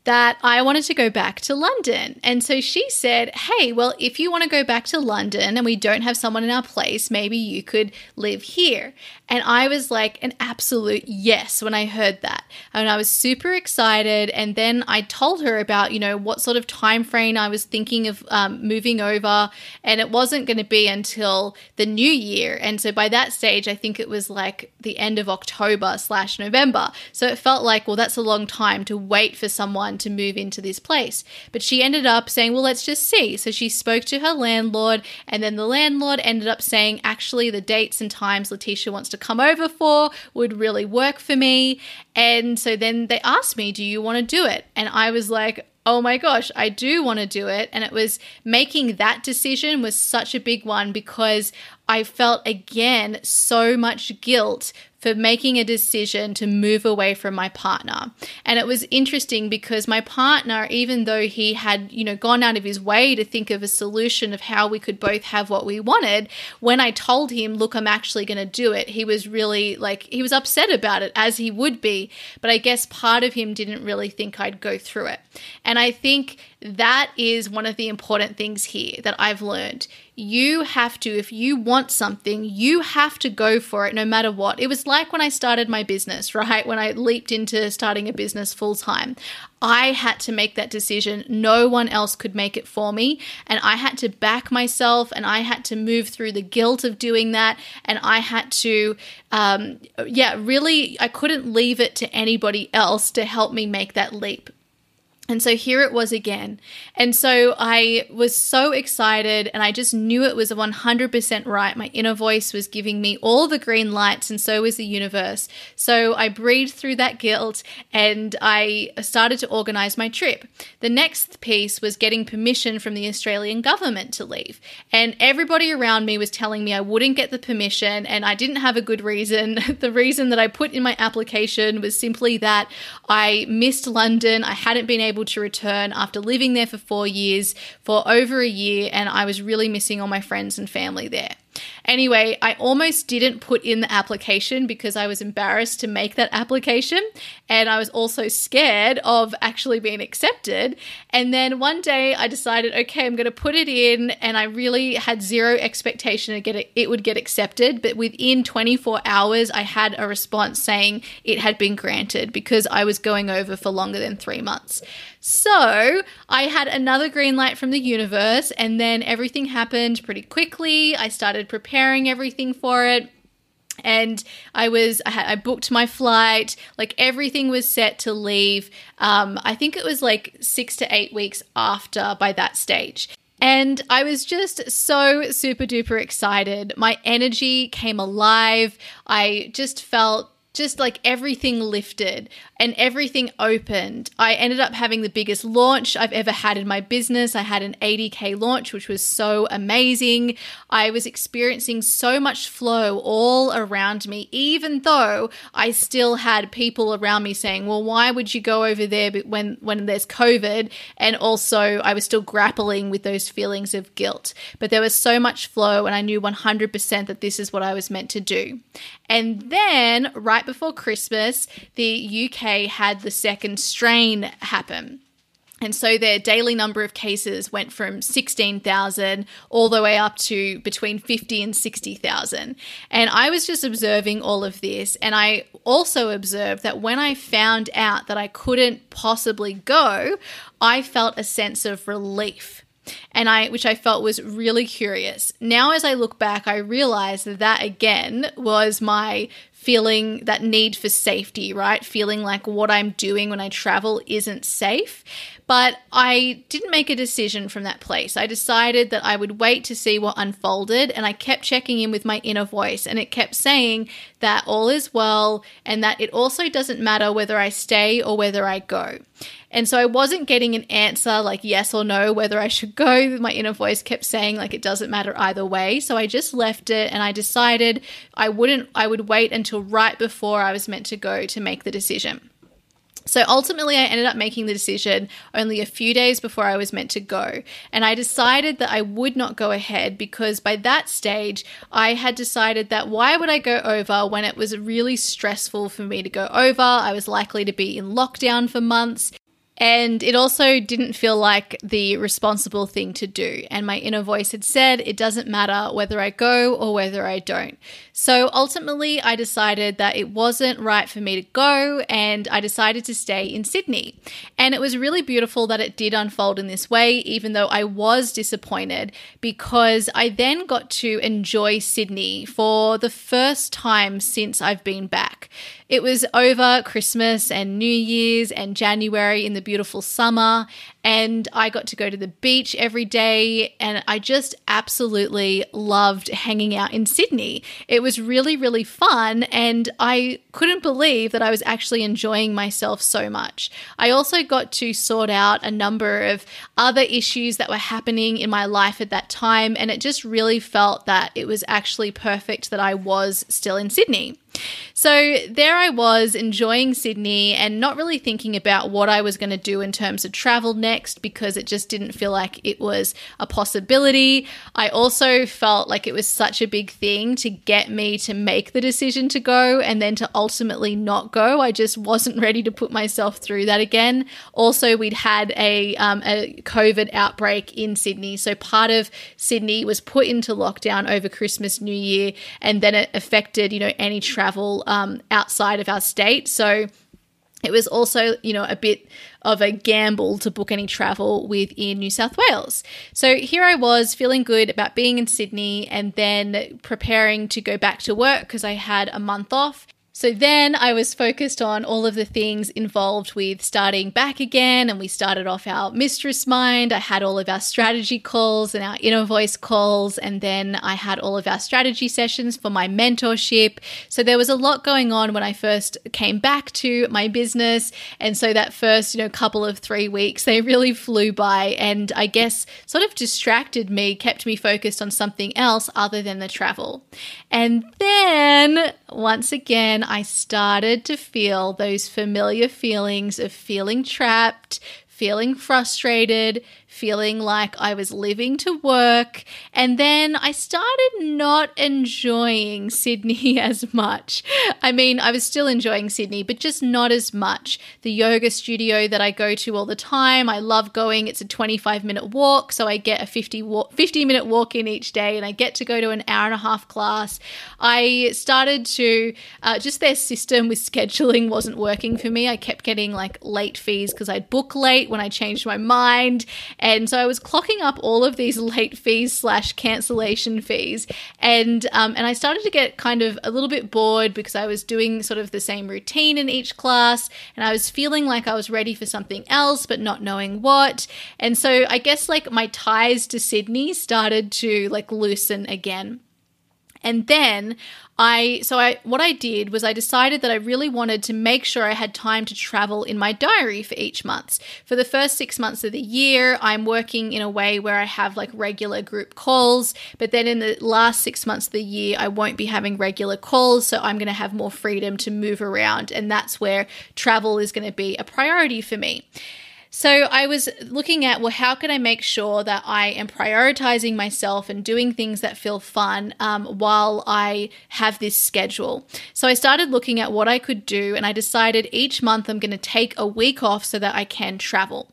that I wanted to go back to London. And so she said, Hey, well, if you want to go back to London and we don't have someone in our place, maybe you could live here. And I was like an absolute yes when I heard that. And I was super excited. And then I told her about, you know, what sort of time frame I was thinking of um, moving over. And it wasn't going to be until the new year. And so by that stage, I think it was like the end of October slash November. So it felt like, well, that's a long time to wait for someone to move into this place. But she ended up saying, well, let's just see. So she spoke to her landlord, and then the landlord ended up saying, actually, the dates and times Letitia wants to come over for would really work for me. And so then they asked me, do you want to do it? And I was like, oh my gosh, I do want to do it. And it was making that decision was such a big one because I felt again so much guilt for making a decision to move away from my partner. And it was interesting because my partner, even though he had, you know, gone out of his way to think of a solution of how we could both have what we wanted, when I told him, look, I'm actually going to do it, he was really like, he was upset about it, as he would be. But I guess part of him didn't really think I'd go through it. And I think that is one of the important things here that I've learned. You have to, if you want something, you have to go for it no matter what. It was when I started my business, right? When I leaped into starting a business full time. I had to make that decision. No one else could make it for me. And I had to back myself and I had to move through the guilt of doing that. And I had to, um, yeah, really, I couldn't leave it to anybody else to help me make that leap. And so here it was again. And so I was so excited and I just knew it was 100% right. My inner voice was giving me all the green lights, and so was the universe. So I breathed through that guilt and I started to organize my trip. The next piece was getting permission from the Australian government to leave. And everybody around me was telling me I wouldn't get the permission and I didn't have a good reason. the reason that I put in my application was simply that I missed London. I hadn't been able able to return after living there for four years, for over a year, and I was really missing all my friends and family there. Anyway, I almost didn't put in the application because I was embarrassed to make that application. And I was also scared of actually being accepted. And then one day I decided, okay, I'm going to put it in. And I really had zero expectation to get it, it would get accepted. But within 24 hours, I had a response saying it had been granted because I was going over for longer than three months. So I had another green light from the universe, and then everything happened pretty quickly. I started preparing everything for it. And I was I, I, booked my flight like everything was set to leave um, I think it was like six to eight weeks after by that stage. And I was just so super duper excited. My energy came alive. I just felt just like everything lifted and everything opened. I ended up having the biggest launch I've ever had in my business. I had an 80K launch, which was so amazing. I was experiencing so much flow all around me, even though I still had people around me saying, well, why would you go over there when, when there's COVID? And also, I was still grappling with those feelings of guilt. But there was so much flow, and I knew 100% that this is what I was meant to do. And then, right before Christmas, the UK had the second strain happen. And so their daily number of cases went from 16,000 all the way up to between 50 and 60,000. And I was just observing all of this. And I also observed that when I found out that I couldn't possibly go, I felt a sense of relief and I which I felt was really curious. Now as I look back, I realize that that again was my feeling that need for safety, right? Feeling like what I'm doing when I travel isn't safe. But I didn't make a decision from that place. I decided that I would wait to see what unfolded, and I kept checking in with my inner voice, and it kept saying that all is well and that it also doesn't matter whether I stay or whether I go. And so I wasn't getting an answer like yes or no whether I should go. My inner voice kept saying like it doesn't matter either way. So I just left it and I decided I wouldn't I would wait until right before I was meant to go to make the decision. So ultimately, I ended up making the decision only a few days before I was meant to go. And I decided that I would not go ahead because by that stage, I had decided that why would I go over when it was really stressful for me to go over? I was likely to be in lockdown for months. And it also didn't feel like the responsible thing to do. And my inner voice had said, it doesn't matter whether I go or whether I don't. So ultimately, I decided that it wasn't right for me to go, and I decided to stay in Sydney. And it was really beautiful that it did unfold in this way, even though I was disappointed, because I then got to enjoy Sydney for the first time since I've been back. It was over Christmas and New Year's and January in the beautiful summer, and I got to go to the beach every day and I just absolutely loved hanging out in Sydney. It was really really fun and I couldn't believe that I was actually enjoying myself so much. I also got to sort out a number of other issues that were happening in my life at that time and it just really felt that it was actually perfect that I was still in Sydney. So there I was enjoying Sydney and not really thinking about what I was going to do in terms of travel next because it just didn't feel like it was a possibility. I also felt like it was such a big thing to get me to make the decision to go and then to ultimately not go. I just wasn't ready to put myself through that again. Also, we'd had a, um, a COVID outbreak in Sydney. So part of Sydney was put into lockdown over Christmas, New Year, and then it affected, you know, any travel travel um, outside of our state. So it was also, you know, a bit of a gamble to book any travel within New South Wales. So here I was feeling good about being in Sydney and then preparing to go back to work because I had a month off. So then I was focused on all of the things involved with starting back again. And we started off our mistress mind. I had all of our strategy calls and our inner voice calls. And then I had all of our strategy sessions for my mentorship. So there was a lot going on when I first came back to my business. And so that first, you know, couple of three weeks, they really flew by. And I guess sort of distracted me, kept me focused on something else other than the travel. And then once again, I started to feel those familiar feelings of feeling trapped, feeling frustrated, feeling like I was living to work. And then I started not enjoying Sydney as much. I mean, I was still enjoying Sydney, but just not as much. The yoga studio that I go to all the time, I love going. It's a 25 minute walk, so I get a 50, 50 minute walk in each day and I get to go to an hour and a half class. I started to, uh, just their system with scheduling wasn't working for me. I kept getting like late fees because I'd book late when I changed my mind and so I was clocking up all of these late fees slash cancellation fees. And, um, and I started to get kind of a little bit bored because I was doing sort of the same routine in each class. And I was feeling like I was ready for something else, but not knowing what. And so I guess like my ties to Sydney started to like loosen again. And then I so I what I did was I decided that I really wanted to make sure I had time to travel in my diary for each month. For the first 6 months of the year, I'm working in a way where I have like regular group calls, but then in the last 6 months of the year, I won't be having regular calls, so I'm going to have more freedom to move around and that's where travel is going to be a priority for me. So I was looking at, well, how can I make sure that I am prioritizing myself and doing things that feel fun um, while I have this schedule? So I started looking at what I could do, and I decided each month I'm going to take a week off so that I can travel.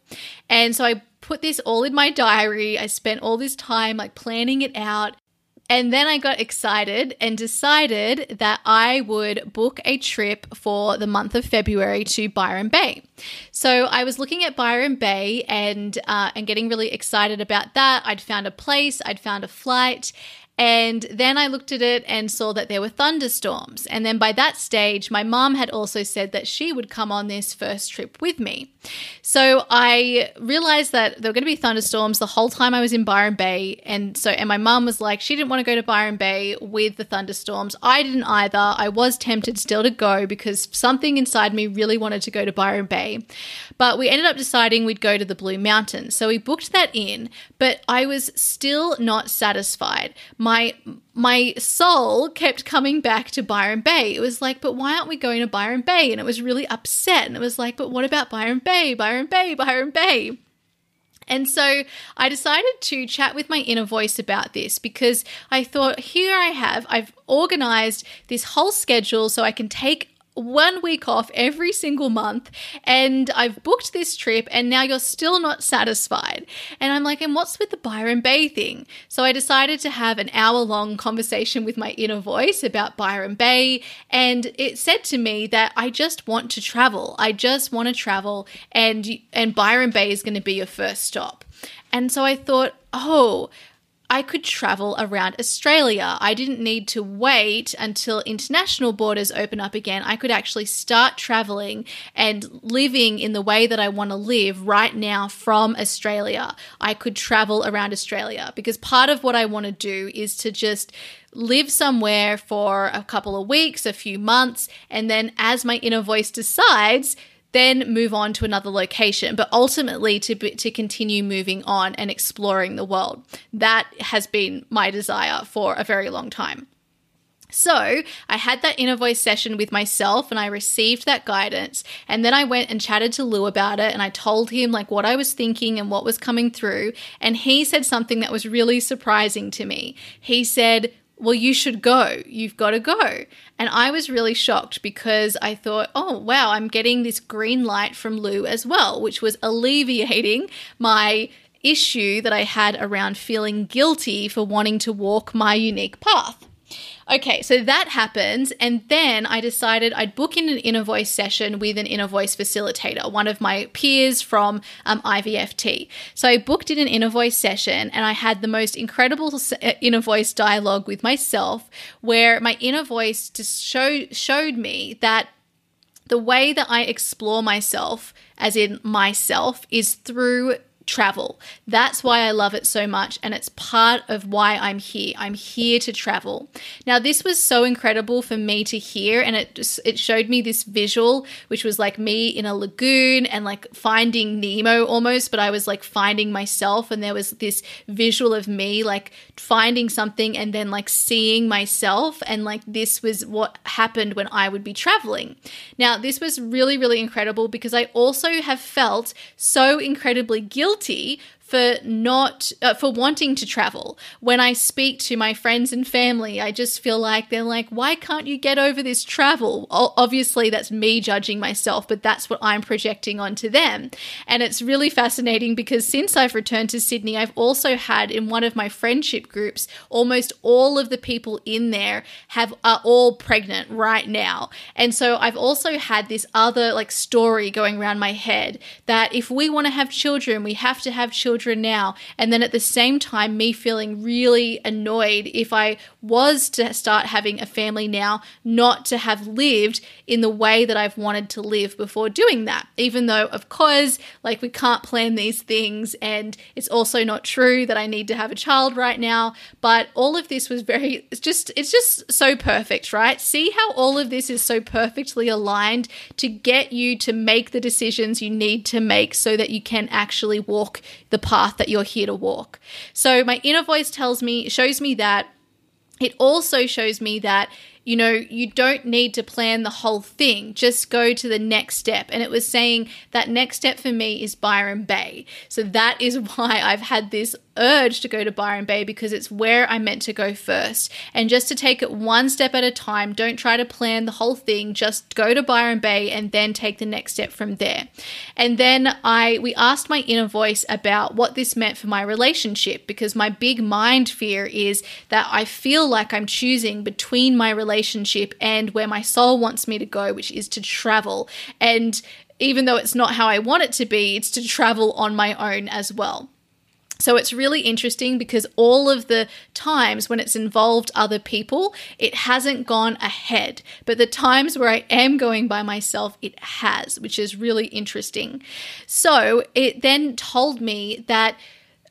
And so I put this all in my diary. I spent all this time like planning it out. And then I got excited and decided that I would book a trip for the month of February to Byron Bay. So I was looking at Byron Bay and uh, and getting really excited about that. I'd found a place, I'd found a flight, and then I looked at it and saw that there were thunderstorms. And then by that stage, my mom had also said that she would come on this first trip with me. So I realized that there were going to be thunderstorms the whole time I was in Byron Bay. And so, and my mom was like, she didn't want to go to Byron Bay with the thunderstorms. I didn't either. I was tempted still to go because something inside me really wanted to go to Byron Bay. But we ended up deciding we'd go to the Blue Mountains. So we booked that in, but I was still not satisfied. My my my soul kept coming back to Byron Bay. It was like, but why aren't we going to Byron Bay? And it was really upset. And it was like, but what about Byron Bay? Byron Bay, Byron Bay. And so I decided to chat with my inner voice about this because I thought, here I have, I've organized this whole schedule so I can take one week off every single month and I've booked this trip and now you're still not satisfied. And I'm like, and what's with the Byron Bay thing? So I decided to have an hour long conversation with my inner voice about Byron Bay. And it said to me that I just want to travel. I just want to travel and, and Byron Bay is going to be your first stop. And so I thought, oh, I could travel around Australia. I didn't need to wait until international borders open up again. I could actually start traveling and living in the way that I want to live right now from Australia. I could travel around Australia because part of what I want to do is to just live somewhere for a couple of weeks, a few months, and then as my inner voice decides, then move on to another location, but ultimately to to continue moving on and exploring the world. That has been my desire for a very long time. So, I had that inner voice session with myself and I received that guidance. And then I went and chatted to Lou about it and I told him like what I was thinking and what was coming through. And he said something that was really surprising to me. He said, well, you should go. You've got to go. And I was really shocked because I thought, oh, wow, I'm getting this green light from Lou as well, which was alleviating my issue that I had around feeling guilty for wanting to walk my unique path. Okay, so that happens. And then I decided I'd book in an inner voice session with an inner voice facilitator, one of my peers from um, IVFT. So I booked in an inner voice session and I had the most incredible uh, inner voice dialogue with myself where my inner voice just show, showed me that the way that I explore myself, as in myself, is through travel. That's why I love it so much, and it's part of why I'm here. I'm here to travel. Now, this was so incredible for me to hear, and it just it showed me this visual, which was like me in a lagoon and like finding Nemo almost, but I was like finding myself, and there was this visual of me like finding something and then like seeing myself, and like this was what happened when I would be traveling. Now, this was really, really incredible because I also have felt so incredibly guilty guilty for not uh, for wanting to travel. When I speak to my friends and family, I just feel like they're like, "Why can't you get over this travel?" Obviously, that's me judging myself, but that's what I'm projecting onto them. And it's really fascinating because since I've returned to Sydney, I've also had in one of my friendship groups, almost all of the people in there have are all pregnant right now. And so I've also had this other like story going around my head that if we want to have children, we have to have children children now. And then at the same time, me feeling really annoyed if I was to start having a family now, not to have lived in the way that I've wanted to live before doing that. Even though, of course, like we can't plan these things, and it's also not true that I need to have a child right now. But all of this was very, it's just, it's just so perfect, right? See how all of this is so perfectly aligned to get you to make the decisions you need to make so that you can actually walk the path that you're here to walk. So my inner voice tells me, shows me that. It also shows me that you know, you don't need to plan the whole thing, just go to the next step. And it was saying that next step for me is Byron Bay. So that is why I've had this urge to go to Byron Bay because it's where I'm meant to go first. And just to take it one step at a time, don't try to plan the whole thing, just go to Byron Bay and then take the next step from there. And then I we asked my inner voice about what this meant for my relationship because my big mind fear is that I feel like I'm choosing between my relationship and where my soul wants me to go, which is to travel. And even though it's not how I want it to be, it's to travel on my own as well. So it's really interesting because all of the times when it's involved other people, it hasn't gone ahead. But the times where I am going by myself, it has, which is really interesting. So it then told me that.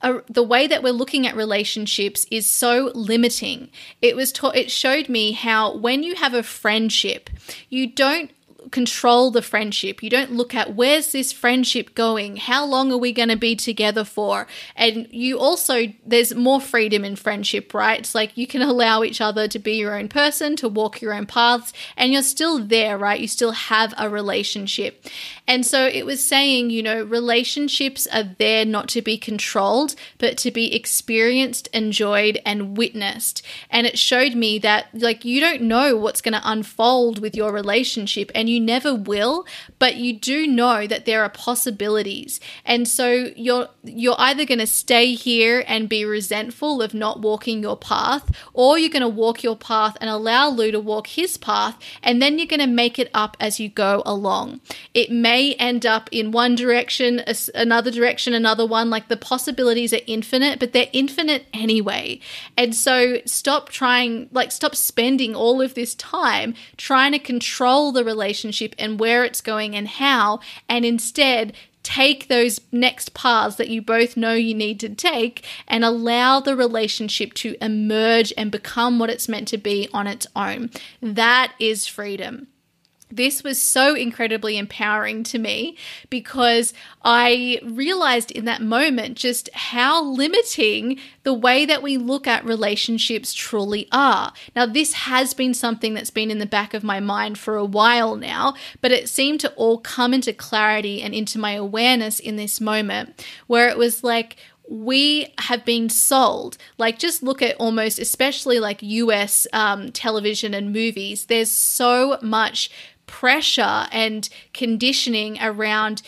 The way that we're looking at relationships is so limiting. It was ta- it showed me how when you have a friendship, you don't control the friendship. You don't look at where's this friendship going? How long are we going to be together for? And you also, there's more freedom in friendship, right? It's like you can allow each other to be your own person, to walk your own paths, and you're still there, right? You still have a relationship. And so it was saying, you know, relationships are there not to be controlled, but to be experienced, enjoyed, and witnessed. And it showed me that, like, you don't know what's going to unfold with your relationship, and you you never will, but you do know that there are possibilities. And so you're you're either going to stay here and be resentful of not walking your path, or you're going to walk your path and allow Lou to walk his path, and then you're going to make it up as you go along. It may end up in one direction, another direction, another one. Like the possibilities are infinite, but they're infinite anyway. And so stop trying, like, stop spending all of this time trying to control the relationship relationship and where it's going and how, and instead take those next paths that you both know you need to take and allow the relationship to emerge and become what it's meant to be on its own. That is freedom this was so incredibly empowering to me because I realized in that moment just how limiting the way that we look at relationships truly are. Now, this has been something that's been in the back of my mind for a while now, but it seemed to all come into clarity and into my awareness in this moment where it was like, we have been sold. Like, just look at almost, especially like US um, television and movies, there's so much pressure and conditioning around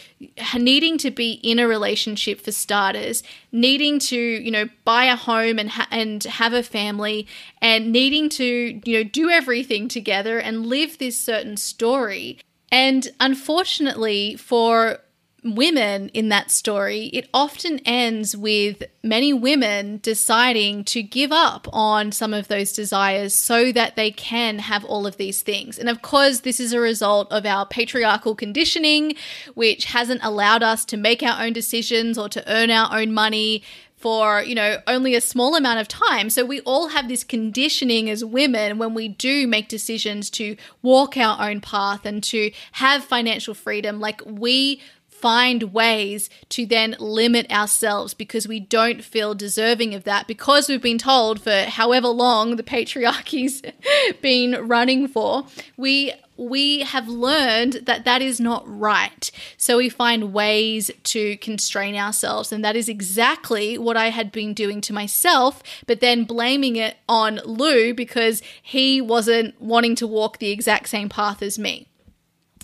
needing to be in a relationship for starters, needing to, you know, buy a home and ha- and have a family and needing to, you know, do everything together and live this certain story. And unfortunately for women in that story, it often ends with many women deciding to give up on some of those desires so that they can have all of these things. And of course, this is a result of our patriarchal conditioning, which hasn't allowed us to make our own decisions or to earn our own money for you know only a small amount of time so we all have this conditioning as women when we do make decisions to walk our own path and to have financial freedom like we find ways to then limit ourselves because we don't feel deserving of that because we've been told for however long the patriarchy's been running for we we have learned that that is not right. So we find ways to constrain ourselves. And that is exactly what I had been doing to myself, but then blaming it on Lou because he wasn't wanting to walk the exact same path as me.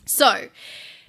So,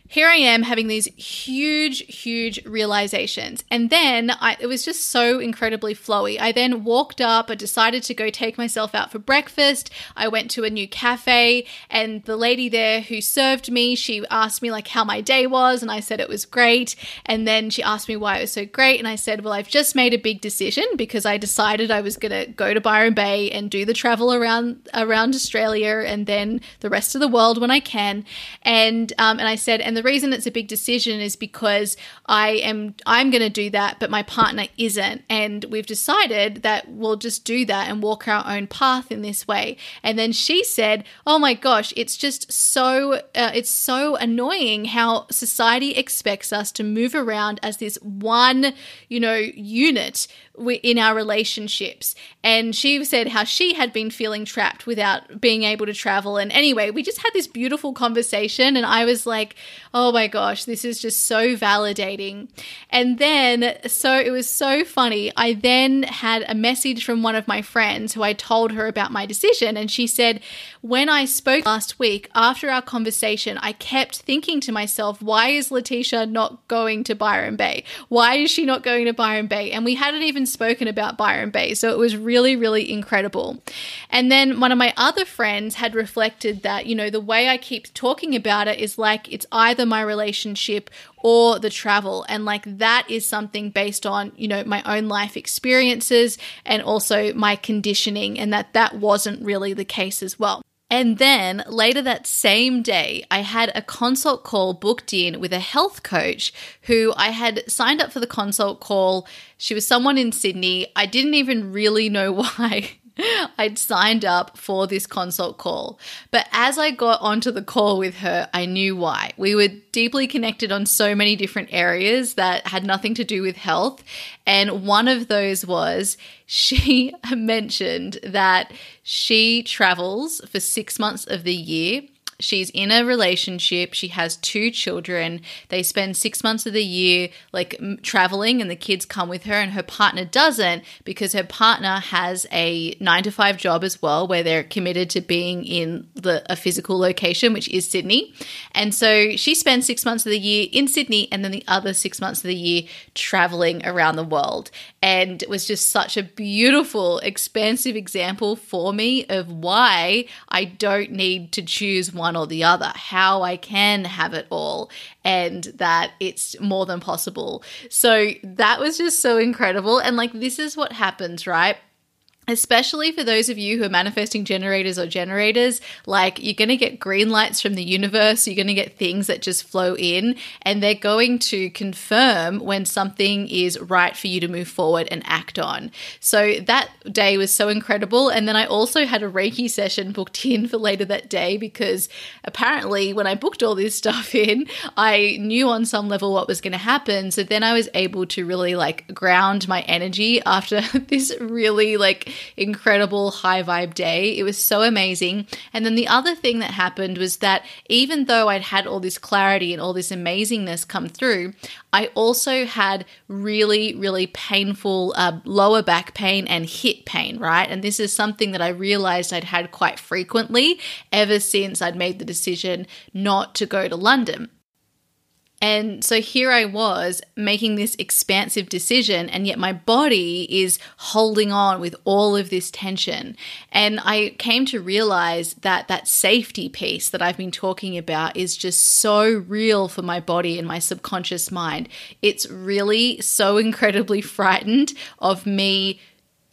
here I am having these huge, huge realizations. And then I, it was just so incredibly flowy. I then walked up, I decided to go take myself out for breakfast. I went to a new cafe, and the lady there who served me, she asked me like how my day was, and I said it was great. And then she asked me why it was so great, and I said, Well, I've just made a big decision because I decided I was gonna go to Byron Bay and do the travel around around Australia and then the rest of the world when I can. And um, and I said, and the reason it's a big decision is because I am I'm going to do that, but my partner isn't, and we've decided that we'll just do that and walk our own path in this way. And then she said, "Oh my gosh, it's just so uh, it's so annoying how society expects us to move around as this one, you know, unit in our relationships. And she said how she had been feeling trapped without being able to travel. And anyway, we just had this beautiful conversation. And I was like, oh my gosh, this is just so validating. And then, so it was so funny. I then had a message from one of my friends who I told her about my decision. And she said, when I spoke last week after our conversation, I kept thinking to myself, why is Letitia not going to Byron Bay? Why is she not going to Byron Bay? And we hadn't even spoken about Byron Bay. So it was really, really incredible. And then one of my other friends had reflected that, you know, the way I keep talking about it is like it's either my relationship or the travel. And like that is something based on, you know, my own life experiences and also my conditioning, and that that wasn't really the case as well. And then later that same day, I had a consult call booked in with a health coach who I had signed up for the consult call. She was someone in Sydney. I didn't even really know why. I'd signed up for this consult call. But as I got onto the call with her, I knew why. We were deeply connected on so many different areas that had nothing to do with health. And one of those was she mentioned that she travels for six months of the year she's in a relationship. She has two children. They spend six months of the year like traveling, and the kids come with her, and her partner doesn't because her partner has a nine to five job as well, where they're committed to being in the a physical location, which is Sydney. And so she spends six months of the year in Sydney, and then the other six months of the year traveling around the world. And it was just such a beautiful, expansive example for me of why I don't need to choose one one or the other, how I can have it all, and that it's more than possible. So that was just so incredible. And like, this is what happens, right? Especially for those of you who are manifesting generators or generators, like you're going to get green lights from the universe, you're going to get things that just flow in, and they're going to confirm when something is right for you to move forward and act on. So that day was so incredible. And then I also had a Reiki session booked in for later that day because apparently when I booked all this stuff in, I knew on some level what was going to happen. So then I was able to really like ground my energy after this really like incredible high vibe day. It was so amazing. And then the other thing that happened was that even though I'd had all this clarity and all this amazingness come through, I also had really, really painful uh, lower back pain and hip pain, right? And this is something that I realized I'd had quite frequently ever since I'd made the decision not to go to London. And so here I was making this expansive decision, and yet my body is holding on with all of this tension. And I came to realize that that safety piece that I've been talking about is just so real for my body and my subconscious mind. It's really so incredibly frightened of me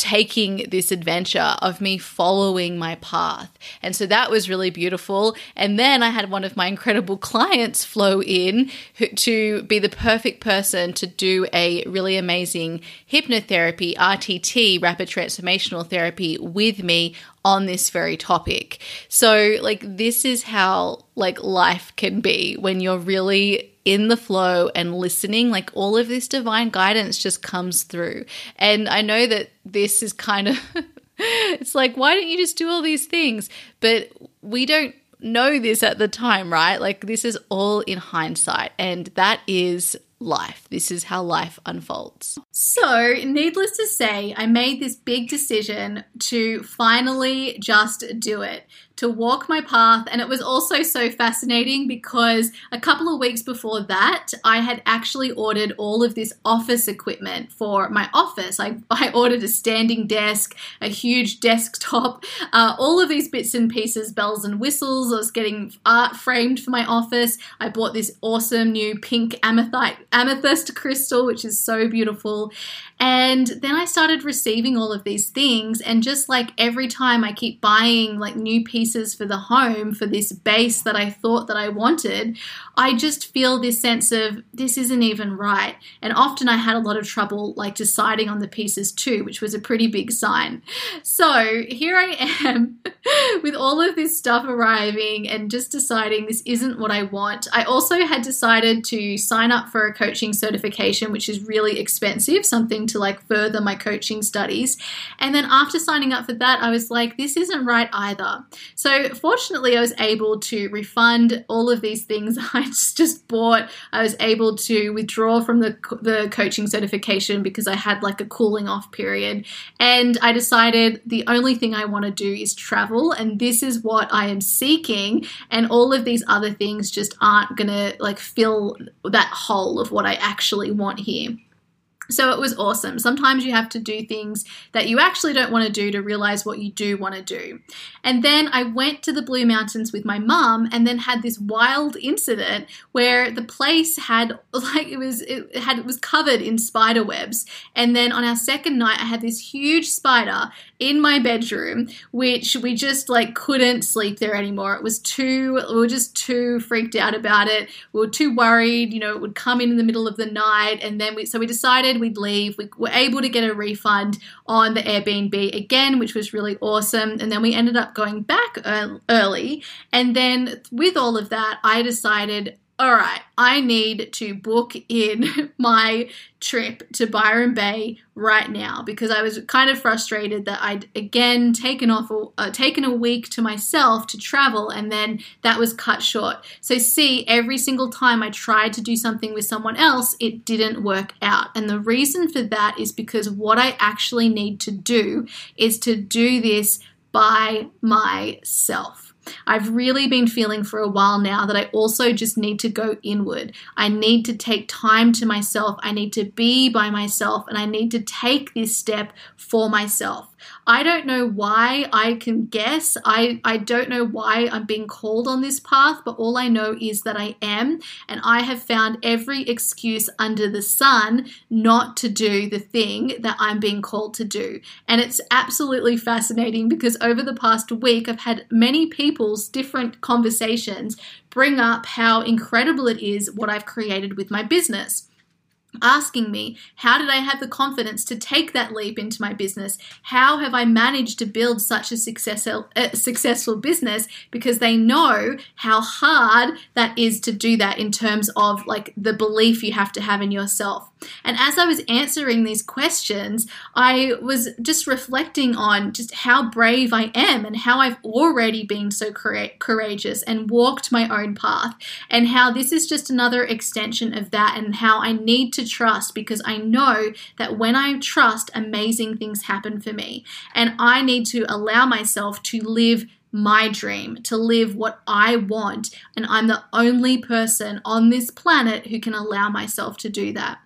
taking this adventure of me following my path. And so that was really beautiful. And then I had one of my incredible clients flow in to be the perfect person to do a really amazing hypnotherapy, RTT, rapid transformational therapy with me on this very topic. So like this is how like life can be when you're really in the flow and listening, like all of this divine guidance just comes through. And I know that this is kind of, it's like, why don't you just do all these things? But we don't know this at the time, right? Like, this is all in hindsight. And that is life. This is how life unfolds. So, needless to say, I made this big decision to finally just do it to walk my path. And it was also so fascinating because a couple of weeks before that, I had actually ordered all of this office equipment for my office. I, I ordered a standing desk, a huge desktop, uh, all of these bits and pieces, bells and whistles. I was getting art framed for my office. I bought this awesome new pink amethyst, amethyst crystal, which is so beautiful. And then I started receiving all of these things. And just like every time I keep buying like new pieces pieces for the home for this base that I thought that I wanted, I just feel this sense of this isn't even right. And often I had a lot of trouble like deciding on the pieces too, which was a pretty big sign. So here I am with all of this stuff arriving and just deciding this isn't what I want. I also had decided to sign up for a coaching certification, which is really expensive, something to like further my coaching studies. And then after signing up for that, I was like, this isn't right either. So, fortunately, I was able to refund all of these things I just bought. I was able to withdraw from the, the coaching certification because I had like a cooling off period. And I decided the only thing I want to do is travel, and this is what I am seeking. And all of these other things just aren't going to like fill that hole of what I actually want here. So it was awesome. Sometimes you have to do things that you actually don't want to do to realize what you do want to do. And then I went to the Blue Mountains with my mum and then had this wild incident where the place had like it was it had it was covered in spider webs. And then on our second night I had this huge spider in my bedroom which we just like couldn't sleep there anymore. It was too we were just too freaked out about it. We were too worried, you know, it would come in in the middle of the night and then we so we decided we'd leave. We were able to get a refund on the Airbnb again, which was really awesome. And then we ended up going back early. And then with all of that, I decided all right, I need to book in my trip to Byron Bay right now because I was kind of frustrated that I'd again taken off uh, taken a week to myself to travel and then that was cut short. So see, every single time I tried to do something with someone else, it didn't work out. And the reason for that is because what I actually need to do is to do this by myself. I've really been feeling for a while now that I also just need to go inward. I need to take time to myself. I need to be by myself and I need to take this step for myself. I don't know why I can guess. I, I don't know why I'm being called on this path, but all I know is that I am, and I have found every excuse under the sun not to do the thing that I'm being called to do. And it's absolutely fascinating because over the past week, I've had many people's different conversations bring up how incredible it is what I've created with my business asking me, how did I have the confidence to take that leap into my business? How have I managed to build such a successful, successful business? Because they know how hard that is to do that in terms of like the belief you have to have in yourself. And as I was answering these questions, I was just reflecting on just how brave I am and how I've already been so courageous and walked my own path, and how this is just another extension of that, and how I need to trust because I know that when I trust, amazing things happen for me. And I need to allow myself to live my dream, to live what I want. And I'm the only person on this planet who can allow myself to do that.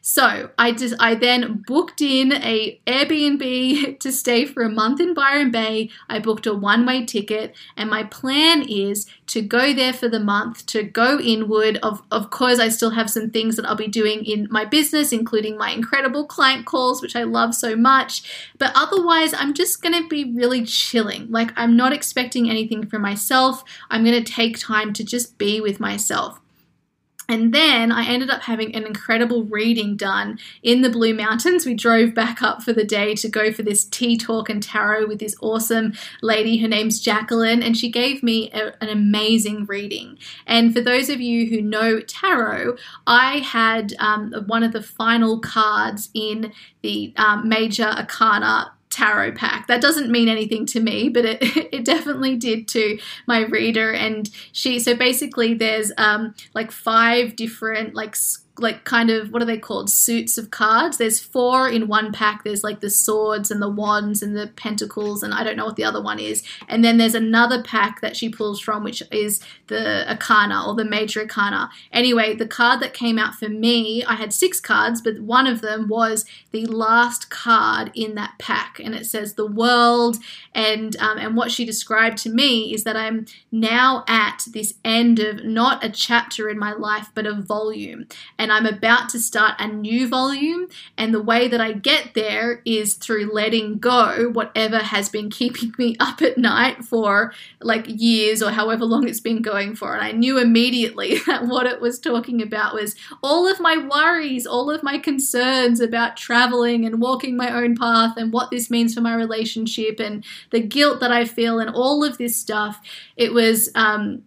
So I just I then booked in a Airbnb to stay for a month in Byron Bay. I booked a one-way ticket and my plan is to go there for the month, to go inward. Of of course I still have some things that I'll be doing in my business, including my incredible client calls, which I love so much. But otherwise I'm just gonna be really chilling. Like I'm not expecting anything from myself. I'm gonna take time to just be with myself. And then I ended up having an incredible reading done in the Blue Mountains. We drove back up for the day to go for this tea talk and tarot with this awesome lady. Her name's Jacqueline, and she gave me a, an amazing reading. And for those of you who know tarot, I had um, one of the final cards in the um, major arcana tarot pack. That doesn't mean anything to me, but it, it definitely did to my reader. And she, so basically, there's um, like five different like like kind of what are they called? Suits of cards. There's four in one pack. There's like the swords and the wands and the pentacles and i don't know what the other one is. And then there's another pack that she pulls from which is the arcana or the major arcana. Anyway the card that came out for me i had six cards but one of them was the last card in that pack. And it says the world. And um, and what she described to me is that i'm now at this end of not a chapter in my life but a volume. and and I'm about to start a new volume. And the way that I get there is through letting go whatever has been keeping me up at night for like years or however long it's been going for. And I knew immediately that what it was talking about was all of my worries, all of my concerns about traveling and walking my own path and what this means for my relationship and the guilt that I feel and all of this stuff. It was, um,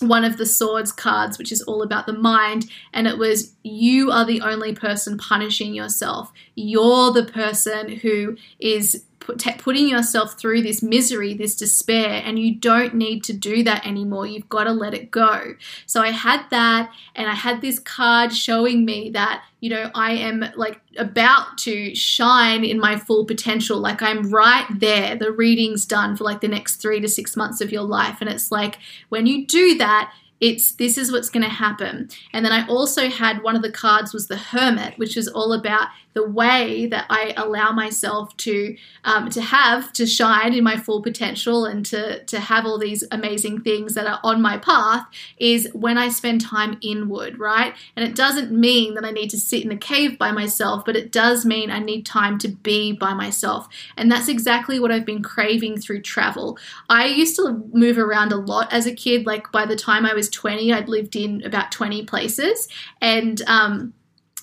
one of the swords cards, which is all about the mind, and it was you are the only person punishing yourself. You're the person who is putting yourself through this misery, this despair, and you don't need to do that anymore. You've got to let it go. So I had that, and I had this card showing me that, you know, I am like about to shine in my full potential. Like I'm right there. The reading's done for like the next three to six months of your life. And it's like when you do that, it's this is what's going to happen. And then I also had one of the cards was the Hermit, which is all about the way that I allow myself to um, to have to shine in my full potential and to to have all these amazing things that are on my path is when I spend time inward, right? And it doesn't mean that I need to sit in a cave by myself, but it does mean I need time to be by myself. And that's exactly what I've been craving through travel. I used to move around a lot as a kid. Like by the time I was 20, I'd lived in about 20 places, and um,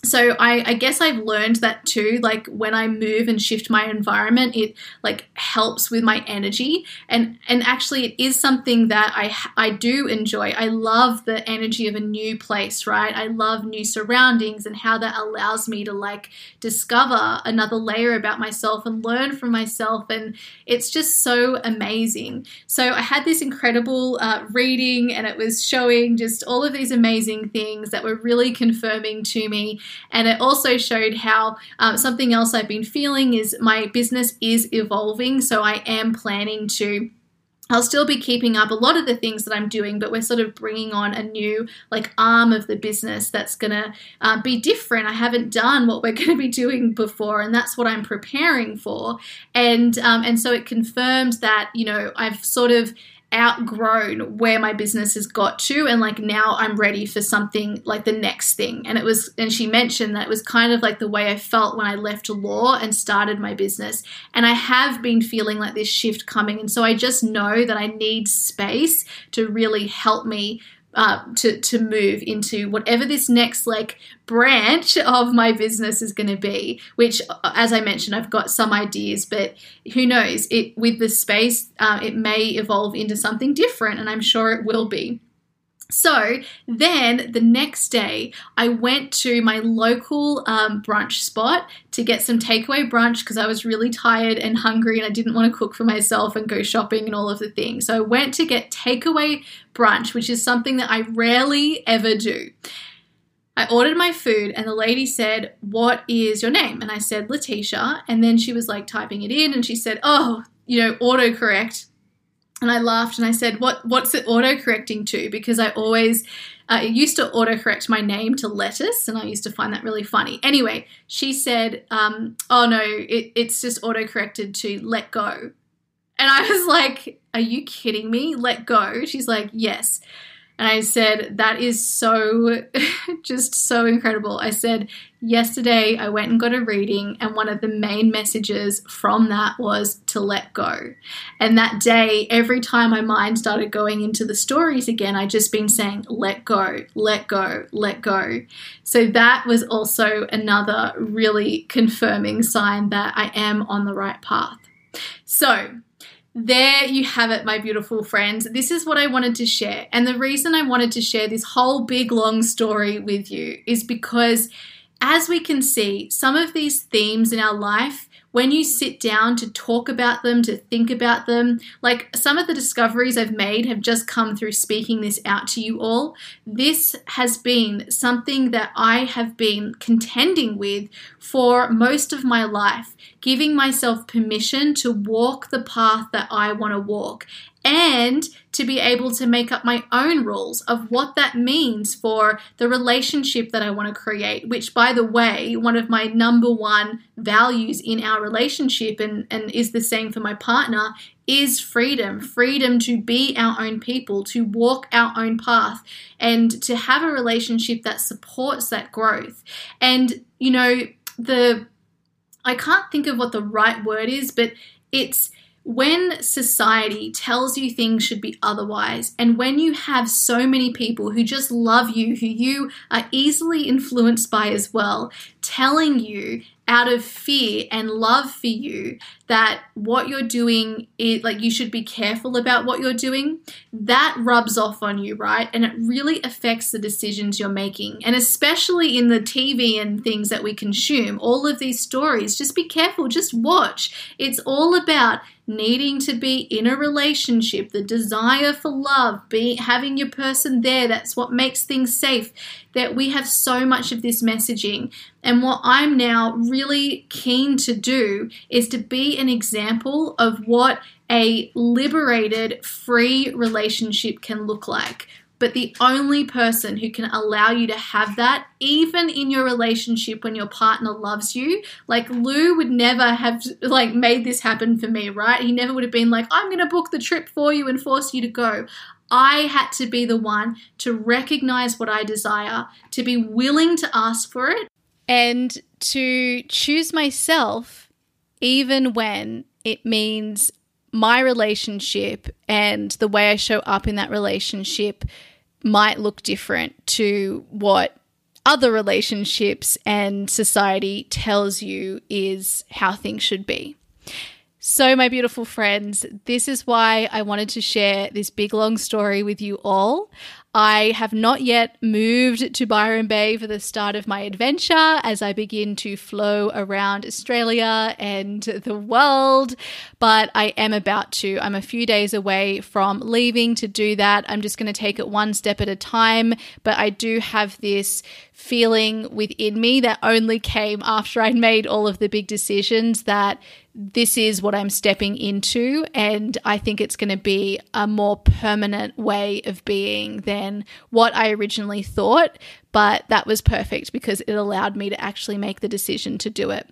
so I, I, guess I've learned that too. Like when I move and shift my environment, it like helps with my energy, and and actually it is something that I I do enjoy. I love the energy of a new place, right? I love new surroundings and how that allows me to like discover another layer about myself and learn from myself, and it's just so amazing. So I had this incredible uh, reading, and it was showing just all of these amazing things that were really confirming to me and it also showed how um, something else I've been feeling is my business is evolving. So I am planning to I'll still be keeping up a lot of the things that I'm doing, but we're sort of bringing on a new like arm of the business that's going to uh, be different. I haven't done what we're going to be doing before, and that's what I'm preparing for. And um, and so it confirmed that you know I've sort of outgrown where my business has got to and like now I'm ready for something like the next thing. And it was and she mentioned that it was kind of like the way I felt when I left law and started my business. And I have been feeling like this shift coming. And so I just know that I need space to really help me uh, to to move into whatever this next like branch of my business is going to be. Which, uh, as I mentioned, I've got some ideas, but who knows? It with the space, uh, it may evolve into something different, and I'm sure it will be. So then the next day, I went to my local um, brunch spot to get some takeaway brunch because I was really tired and hungry and I didn't want to cook for myself and go shopping and all of the things. So I went to get takeaway brunch, which is something that I rarely ever do. I ordered my food and the lady said, What is your name? And I said, Letitia. And then she was like typing it in and she said, Oh, you know, autocorrect and I laughed and I said, "What what's it autocorrecting to?" Because I always uh, used to autocorrect my name to lettuce, and I used to find that really funny. Anyway, she said, um, "Oh no, it, it's just autocorrected to let go," and I was like, "Are you kidding me? Let go?" She's like, "Yes." And I said, That is so, just so incredible. I said, Yesterday I went and got a reading, and one of the main messages from that was to let go. And that day, every time my mind started going into the stories again, I just been saying, Let go, let go, let go. So that was also another really confirming sign that I am on the right path. So, there you have it, my beautiful friends. This is what I wanted to share. And the reason I wanted to share this whole big long story with you is because, as we can see, some of these themes in our life when you sit down to talk about them, to think about them, like some of the discoveries I've made have just come through speaking this out to you all. This has been something that I have been contending with for most of my life, giving myself permission to walk the path that I want to walk and to be able to make up my own rules of what that means for the relationship that I want to create, which, by the way, one of my number one values in our relationship and, and is the same for my partner is freedom freedom to be our own people, to walk our own path, and to have a relationship that supports that growth. And, you know, the I can't think of what the right word is, but it's when society tells you things should be otherwise, and when you have so many people who just love you, who you are easily influenced by as well, telling you out of fear and love for you that what you're doing is like you should be careful about what you're doing, that rubs off on you, right? And it really affects the decisions you're making. And especially in the TV and things that we consume, all of these stories, just be careful, just watch. It's all about needing to be in a relationship, the desire for love, be having your person there, that's what makes things safe. That we have so much of this messaging. And what I'm now really keen to do is to be an example of what a liberated, free relationship can look like. But the only person who can allow you to have that, even in your relationship when your partner loves you, like Lou would never have like made this happen for me, right? He never would have been like, I'm gonna book the trip for you and force you to go. I had to be the one to recognize what I desire, to be willing to ask for it, and to choose myself even when it means my relationship and the way I show up in that relationship might look different to what other relationships and society tells you is how things should be. So, my beautiful friends, this is why I wanted to share this big long story with you all. I have not yet moved to Byron Bay for the start of my adventure as I begin to flow around Australia and the world, but I am about to. I'm a few days away from leaving to do that. I'm just going to take it one step at a time, but I do have this feeling within me that only came after I'd made all of the big decisions that this is what I'm stepping into. And I think it's going to be a more permanent way of being than what I originally thought. But that was perfect because it allowed me to actually make the decision to do it.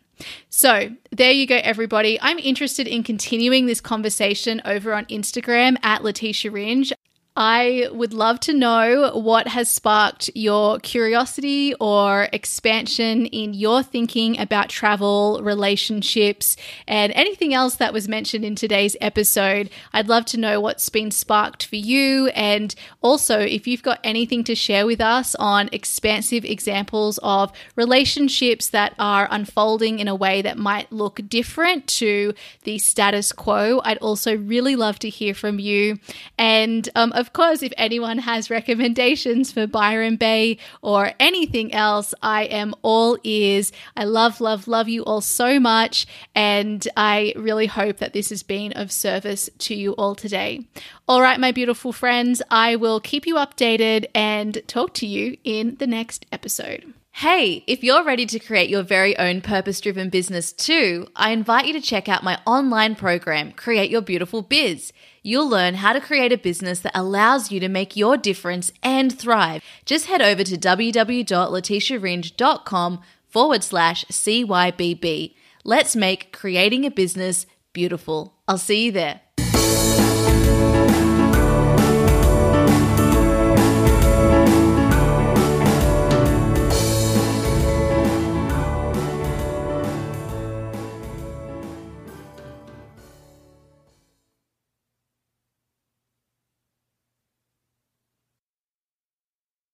So, there you go, everybody. I'm interested in continuing this conversation over on Instagram at Letitia Ringe. I would love to know what has sparked your curiosity or expansion in your thinking about travel, relationships, and anything else that was mentioned in today's episode. I'd love to know what's been sparked for you. And also, if you've got anything to share with us on expansive examples of relationships that are unfolding in a way that might look different to the status quo, I'd also really love to hear from you. And um, of of course, if anyone has recommendations for Byron Bay or anything else, I am all ears. I love, love, love you all so much. And I really hope that this has been of service to you all today. All right, my beautiful friends, I will keep you updated and talk to you in the next episode. Hey, if you're ready to create your very own purpose driven business too, I invite you to check out my online program, Create Your Beautiful Biz. You'll learn how to create a business that allows you to make your difference and thrive. Just head over to www.letitiaringe.com forward slash CYBB. Let's make creating a business beautiful. I'll see you there.